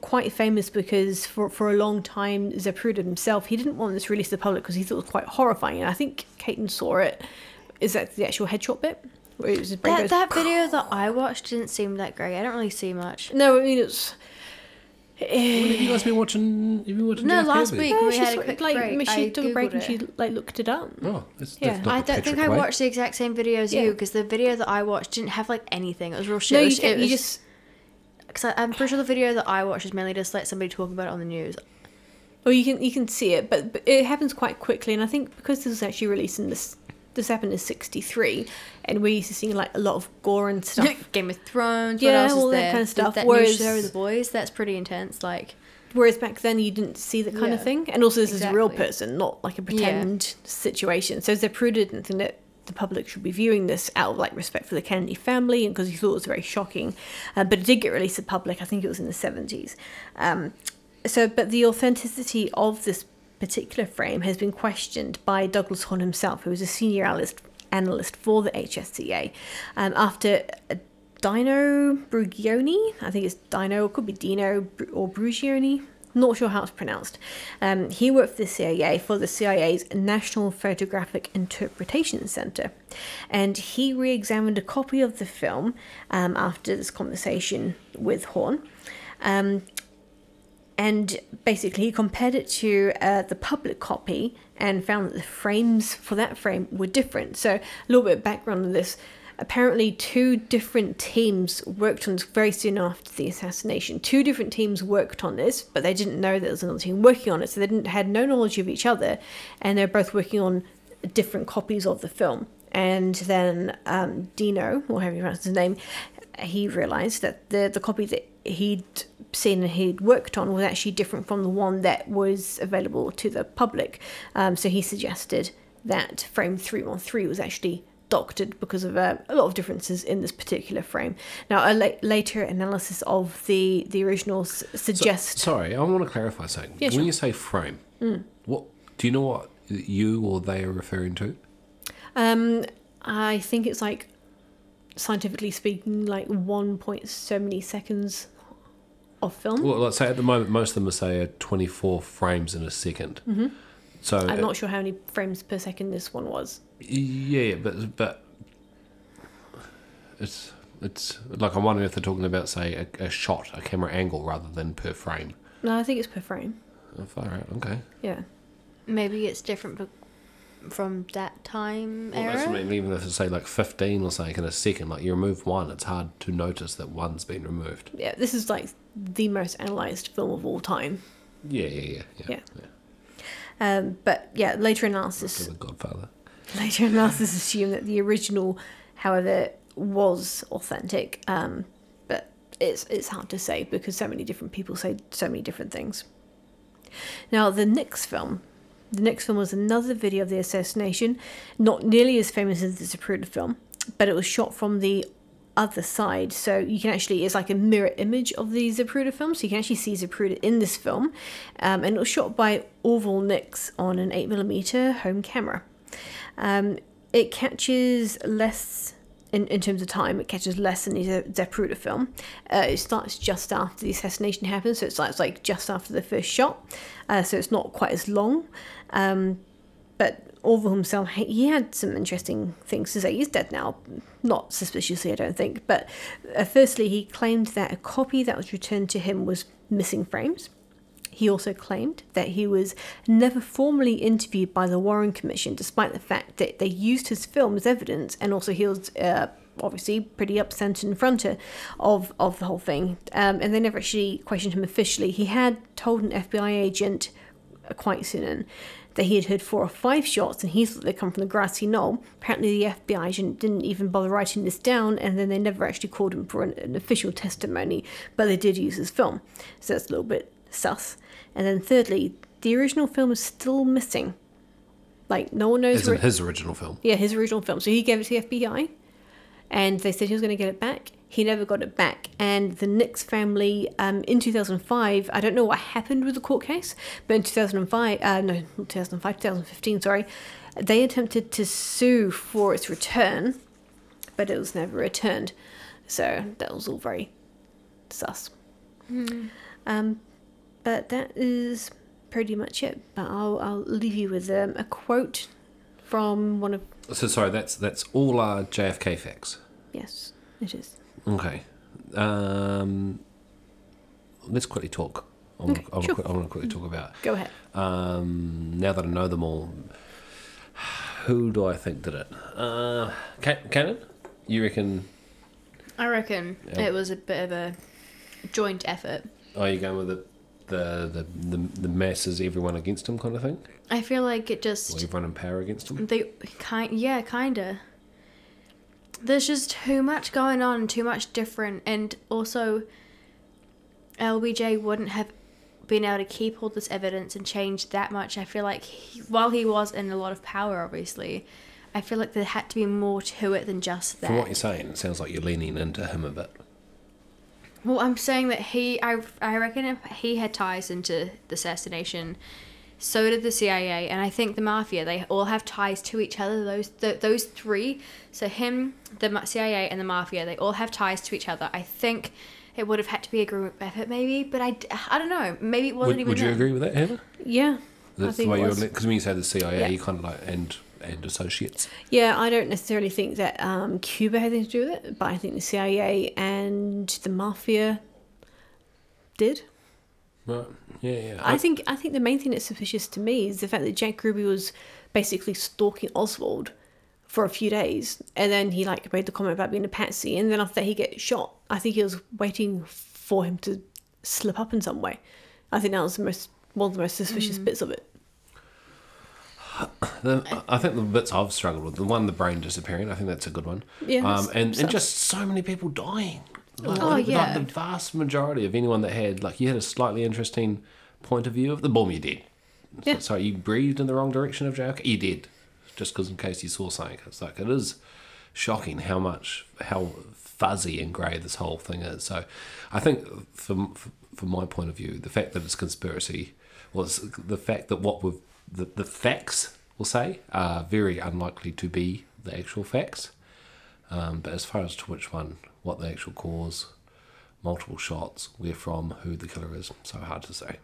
quite famous because for, for a long time, Zapruder himself, he didn't want this released to the public because he thought it was quite horrifying. And I think Caitlin saw it. Is that the actual headshot bit? Where it was
That,
goes-
that video that I watched didn't seem that great. I don't really see much.
No, I mean, it's.
What have you guys been watching? You've been watching
No,
Jack
last
Kirby?
week.
No,
we
she
had a quick
like,
break.
She
I
took a break and
Googled
she like looked it up.
Oh, that's,
Yeah.
that's
I don't think I
way.
watched the exact same video as
Yeah.
you because the video that I watched didn't have like anything. It was real shit.
No,
It
you,
was-
can,
it
you just
Because I'm pretty sure the video that I watched is mainly just like somebody talking about it on the news.
Well, you can you can see it, but, but it happens quite quickly, and I think because this was actually released in this this happened in '63, and we're used to seeing like a lot of gore and stuff.
Game of Thrones.
Yeah,
what else
all
is
that
there?
kind of stuff,
That,
whereas-
new show, The Boys. That's pretty intense. Like,
Whereas back then you didn't see that kind of thing, and also this is a real person, not like a pretend situation. So Zapruder didn't think that the public should be viewing this out of like respect for the Kennedy family, and because he thought it was very shocking. Uh, but it did get released to the public. I think it was in the seventies. Um, so, but the authenticity of this particular frame has been questioned by Douglas Horne himself, who was a senior analyst analyst for the HSCA, um, after. A, Dino Brugioni, I think it's Dino, it could be Dino or Brugioni, not sure how it's pronounced. Um, he worked for the CIA for the CIA's National Photographic Interpretation Center, and he re examined a copy of the film um, after this conversation with Horne. Um, and basically he compared it to uh, the public copy and found that the frames for that frame were different. So a little bit of background on this. Apparently, two different teams worked on this very soon after the assassination. Two different teams worked on this, but they didn't know there was another team working on it, so they didn't had no knowledge of each other, and they're both working on different copies of the film. And then um, Dino, or however you pronounce his name, he realised that the the copy that he'd seen and he'd worked on was actually different from the one that was available to the public. Um, so he suggested that frame 313 was actually doctored because of uh, a lot of differences in this particular frame. Now, a la- later analysis of the, the original s- suggests.
Sorry, I want to clarify something.
Yeah,
when
sure. Hmm.
you say frame, what do you know what you or they are referring to?
Um, I think it's like, scientifically speaking, like one point so many seconds of film.
Well, let's say at the moment, most of them are say are 24 frames in a 2nd Mm-hmm. So
I'm
uh,
not sure how many frames per second this one was.
Yeah, but but it's it's like I'm wondering if they're talking about say a, a shot, a camera angle, rather than per frame.
No, I think it's per frame.
Oh, far out. Okay.
Yeah.
maybe it's different be- from that time
Well, that's
era.
what I mean, even if it's say like 15 or something in a second, like you remove one, it's hard to notice that one's been removed.
Yeah, this is like the most analysed film of all time.
Yeah, yeah, yeah, yeah.
Yeah. Um, but yeah, later analysis
the Godfather.
later analysis assumed that the original, however, was authentic. Um, but it's it's hard to say because so many different people say so many different things. Now the next film, the next film was another video of the assassination, not nearly as famous as the Zapruder film, but it was shot from the other side. So you can actually, it's like a mirror image of the Zapruder film. So you can actually see Zapruder in this film. Um, and it was shot by Orville Nix on an 8mm home camera. Um, it catches less. In, in terms of time, it catches less than the Zapruder film. Uh, it starts just after the assassination happens, so it's like, just after the first shot, uh, so it's not quite as long. Um, but Orville himself, he- had some interesting things to say. He's dead now, not suspiciously, I don't think. But uh, firstly, he claimed that a copy that was returned to him was missing frames. He also claimed that he was never formally interviewed by the Warren Commission, despite the fact that they used his film as evidence, and also he was uh, obviously pretty upset in front of of the whole thing. Um, and they never actually questioned him officially. He had told an FBI agent quite soon in that he had heard four or five shots and he thought they'd come from the grassy knoll. Apparently, the FBI agent didn't even bother writing this down, and then they never actually called him for an, an official testimony, but they did use his film. So that's a little bit sus. And then, thirdly, the original film is still missing. Like, no one knows
in
where.
his original film.
Yeah, his original film. So he gave it to the FBI, and they said he was going to get it back. He never got it back. And the Nix family, um, in 2005, I don't know what happened with the court case, but in 2005, uh, no, 2005, 2015, sorry, they attempted to sue for its return, but it was never returned. So that was all very sus. Um, but that is pretty much it. But I'll, I'll leave you with um, a quote from one of
So sorry, that's that's all our JFK facts.
Yes, it is.
Okay. Um, let's quickly talk. I want,
Okay,
I, want
sure.
to, I want to quickly talk about.
Go ahead.
Um, now that I know them all, who do I think did it? Uh, Ca- Cannon? You reckon?
I reckon
Yeah.
it was a bit of a joint effort.
Are you going with the the the the, the masses, everyone against him kind of thing,
I feel like it
or
just
everyone in power against him?
they kind yeah kinda. There's just too much going on, and too much different, and also LBJ wouldn't have been able to keep all this evidence and change that much. I feel like he, while he was in a lot of power, obviously, I feel like there had to be more to it than just that.
From what you're saying, it sounds like you're leaning into him a bit.
Well, I'm saying that he, I, I reckon if he had ties into the assassination. So did the CIA, and I think the mafia. They all have ties to each other. Those th- those three. So him, the CIA, and the mafia. They all have ties to each other. I think it would have had to be a group effort, maybe. But I, I don't know. Maybe it wasn't
Would,
even.
would you
them.
agree with that, Hannah?
Yeah, I
That's
think
the way
it
you're because when you say the CIA,
Yeah.
you kind of like and and associates.
Yeah, I don't necessarily think that um, Cuba had anything to do with it, but I think the CIA and the mafia did.
Right? Yeah, yeah.
I think I think the main thing that's suspicious to me is the fact that Jack Ruby was basically stalking Oswald for a few days, and then he like made the comment about being a patsy, and then after that he gets shot. I think he was waiting for him to slip up in some way. I think that was the most one of the most suspicious bits of it.
The, I think the bits I've struggled with, the one, the brain disappearing, I think that's a good one.
Yeah,
Um, and, and just so many people dying. Like,
Oh,
like
yeah.
the vast majority of anyone that had, like, you had a slightly interesting point of view of the bomb, you did.
Yeah.
So you breathed in the wrong direction of JFK, you did. Just because in case you saw something. It's like, it is shocking how much, how fuzzy and grey this whole thing is. So I think from, from my point of view, the fact that it's conspiracy was the fact that what we've, the, the facts, we'll say, are very unlikely to be the actual facts. Um, but as far as to which one, what the actual cause, multiple shots, where from, who the killer is, so hard to say.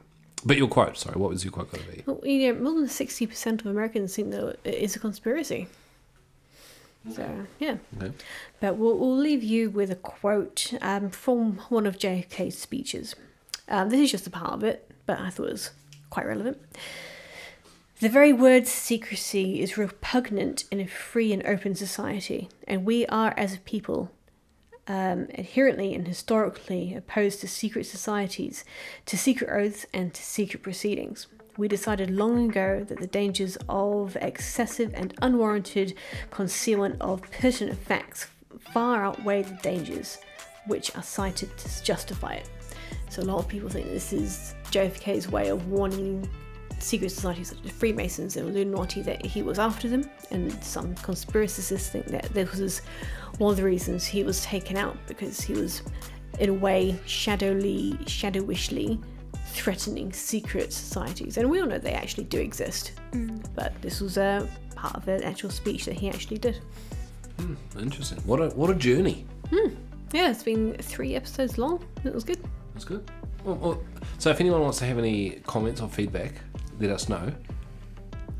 But your quote, sorry, what was your quote going to be?
Well, you know, more than sixty percent of Americans think that it is a conspiracy. So yeah,
Okay.
but we'll, we'll leave you with a quote um, from one of JFK's speeches. Um, this is just a part of it, but I thought it was quite relevant. The very word secrecy is repugnant in a free and open society, and we are, as a people, um, adherently and historically opposed to secret societies, to secret oaths, and to secret proceedings. We decided long ago that the dangers of excessive and unwarranted concealment of pertinent facts far outweigh the dangers which are cited to justify it. So, a lot of people think this is JFK's way of warning secret societies such as Freemasons and Illuminati that he was after them, and some conspiracists think that this was one of the reasons he was taken out because he was, in a way, shadowly, shadowishly threatening secret societies. And we all know they actually do exist, mm. but this was a part of an actual speech that he actually did.
Hmm, interesting. What a what a journey. Hmm.
Yeah, it's been three episodes long. It was good.
That's good. Well, well, so if anyone wants to have any comments or feedback, let us know.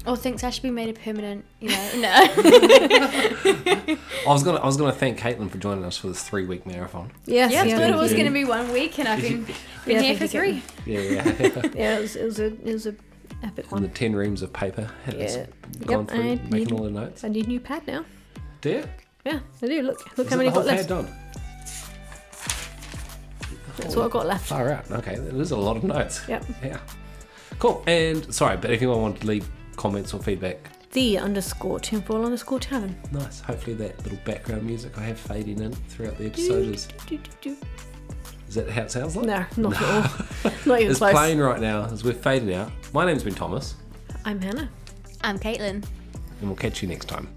Or thinks I should be made a permanent, you know, no.
I was gonna I was gonna thank Caitlin for joining us for this three week marathon.
Yes,
yeah, I
yeah,
thought it was
you.
going to be one week and I've been, been
Yeah,
here for
you,
three.
Yeah, yeah.
Yeah, it was, it was a it was a epic
and the ten reams of paper had us
Yeah.
gone
Yep,
through
I
making
need-
all the notes.
I need a new pad now.
Do you?
Yeah, I do. Look, look
Is
how many
the
I've
whole
got
pad
left.
done?
That's what I've got left.
Far out. Okay, there's a lot of notes.
Yep.
Yeah. Cool. And sorry, but if anyone wanted to leave comments or feedback,
The underscore tinfoil underscore tavern.
nice. Hopefully that little background music I have fading in throughout the episode is, is that how it sounds like?
No, not at all. Not even
It's
close.
playing right now as we're fading out. My name's been Thomas,
I'm Hannah.
I'm Caitlin.
and we'll catch you next time.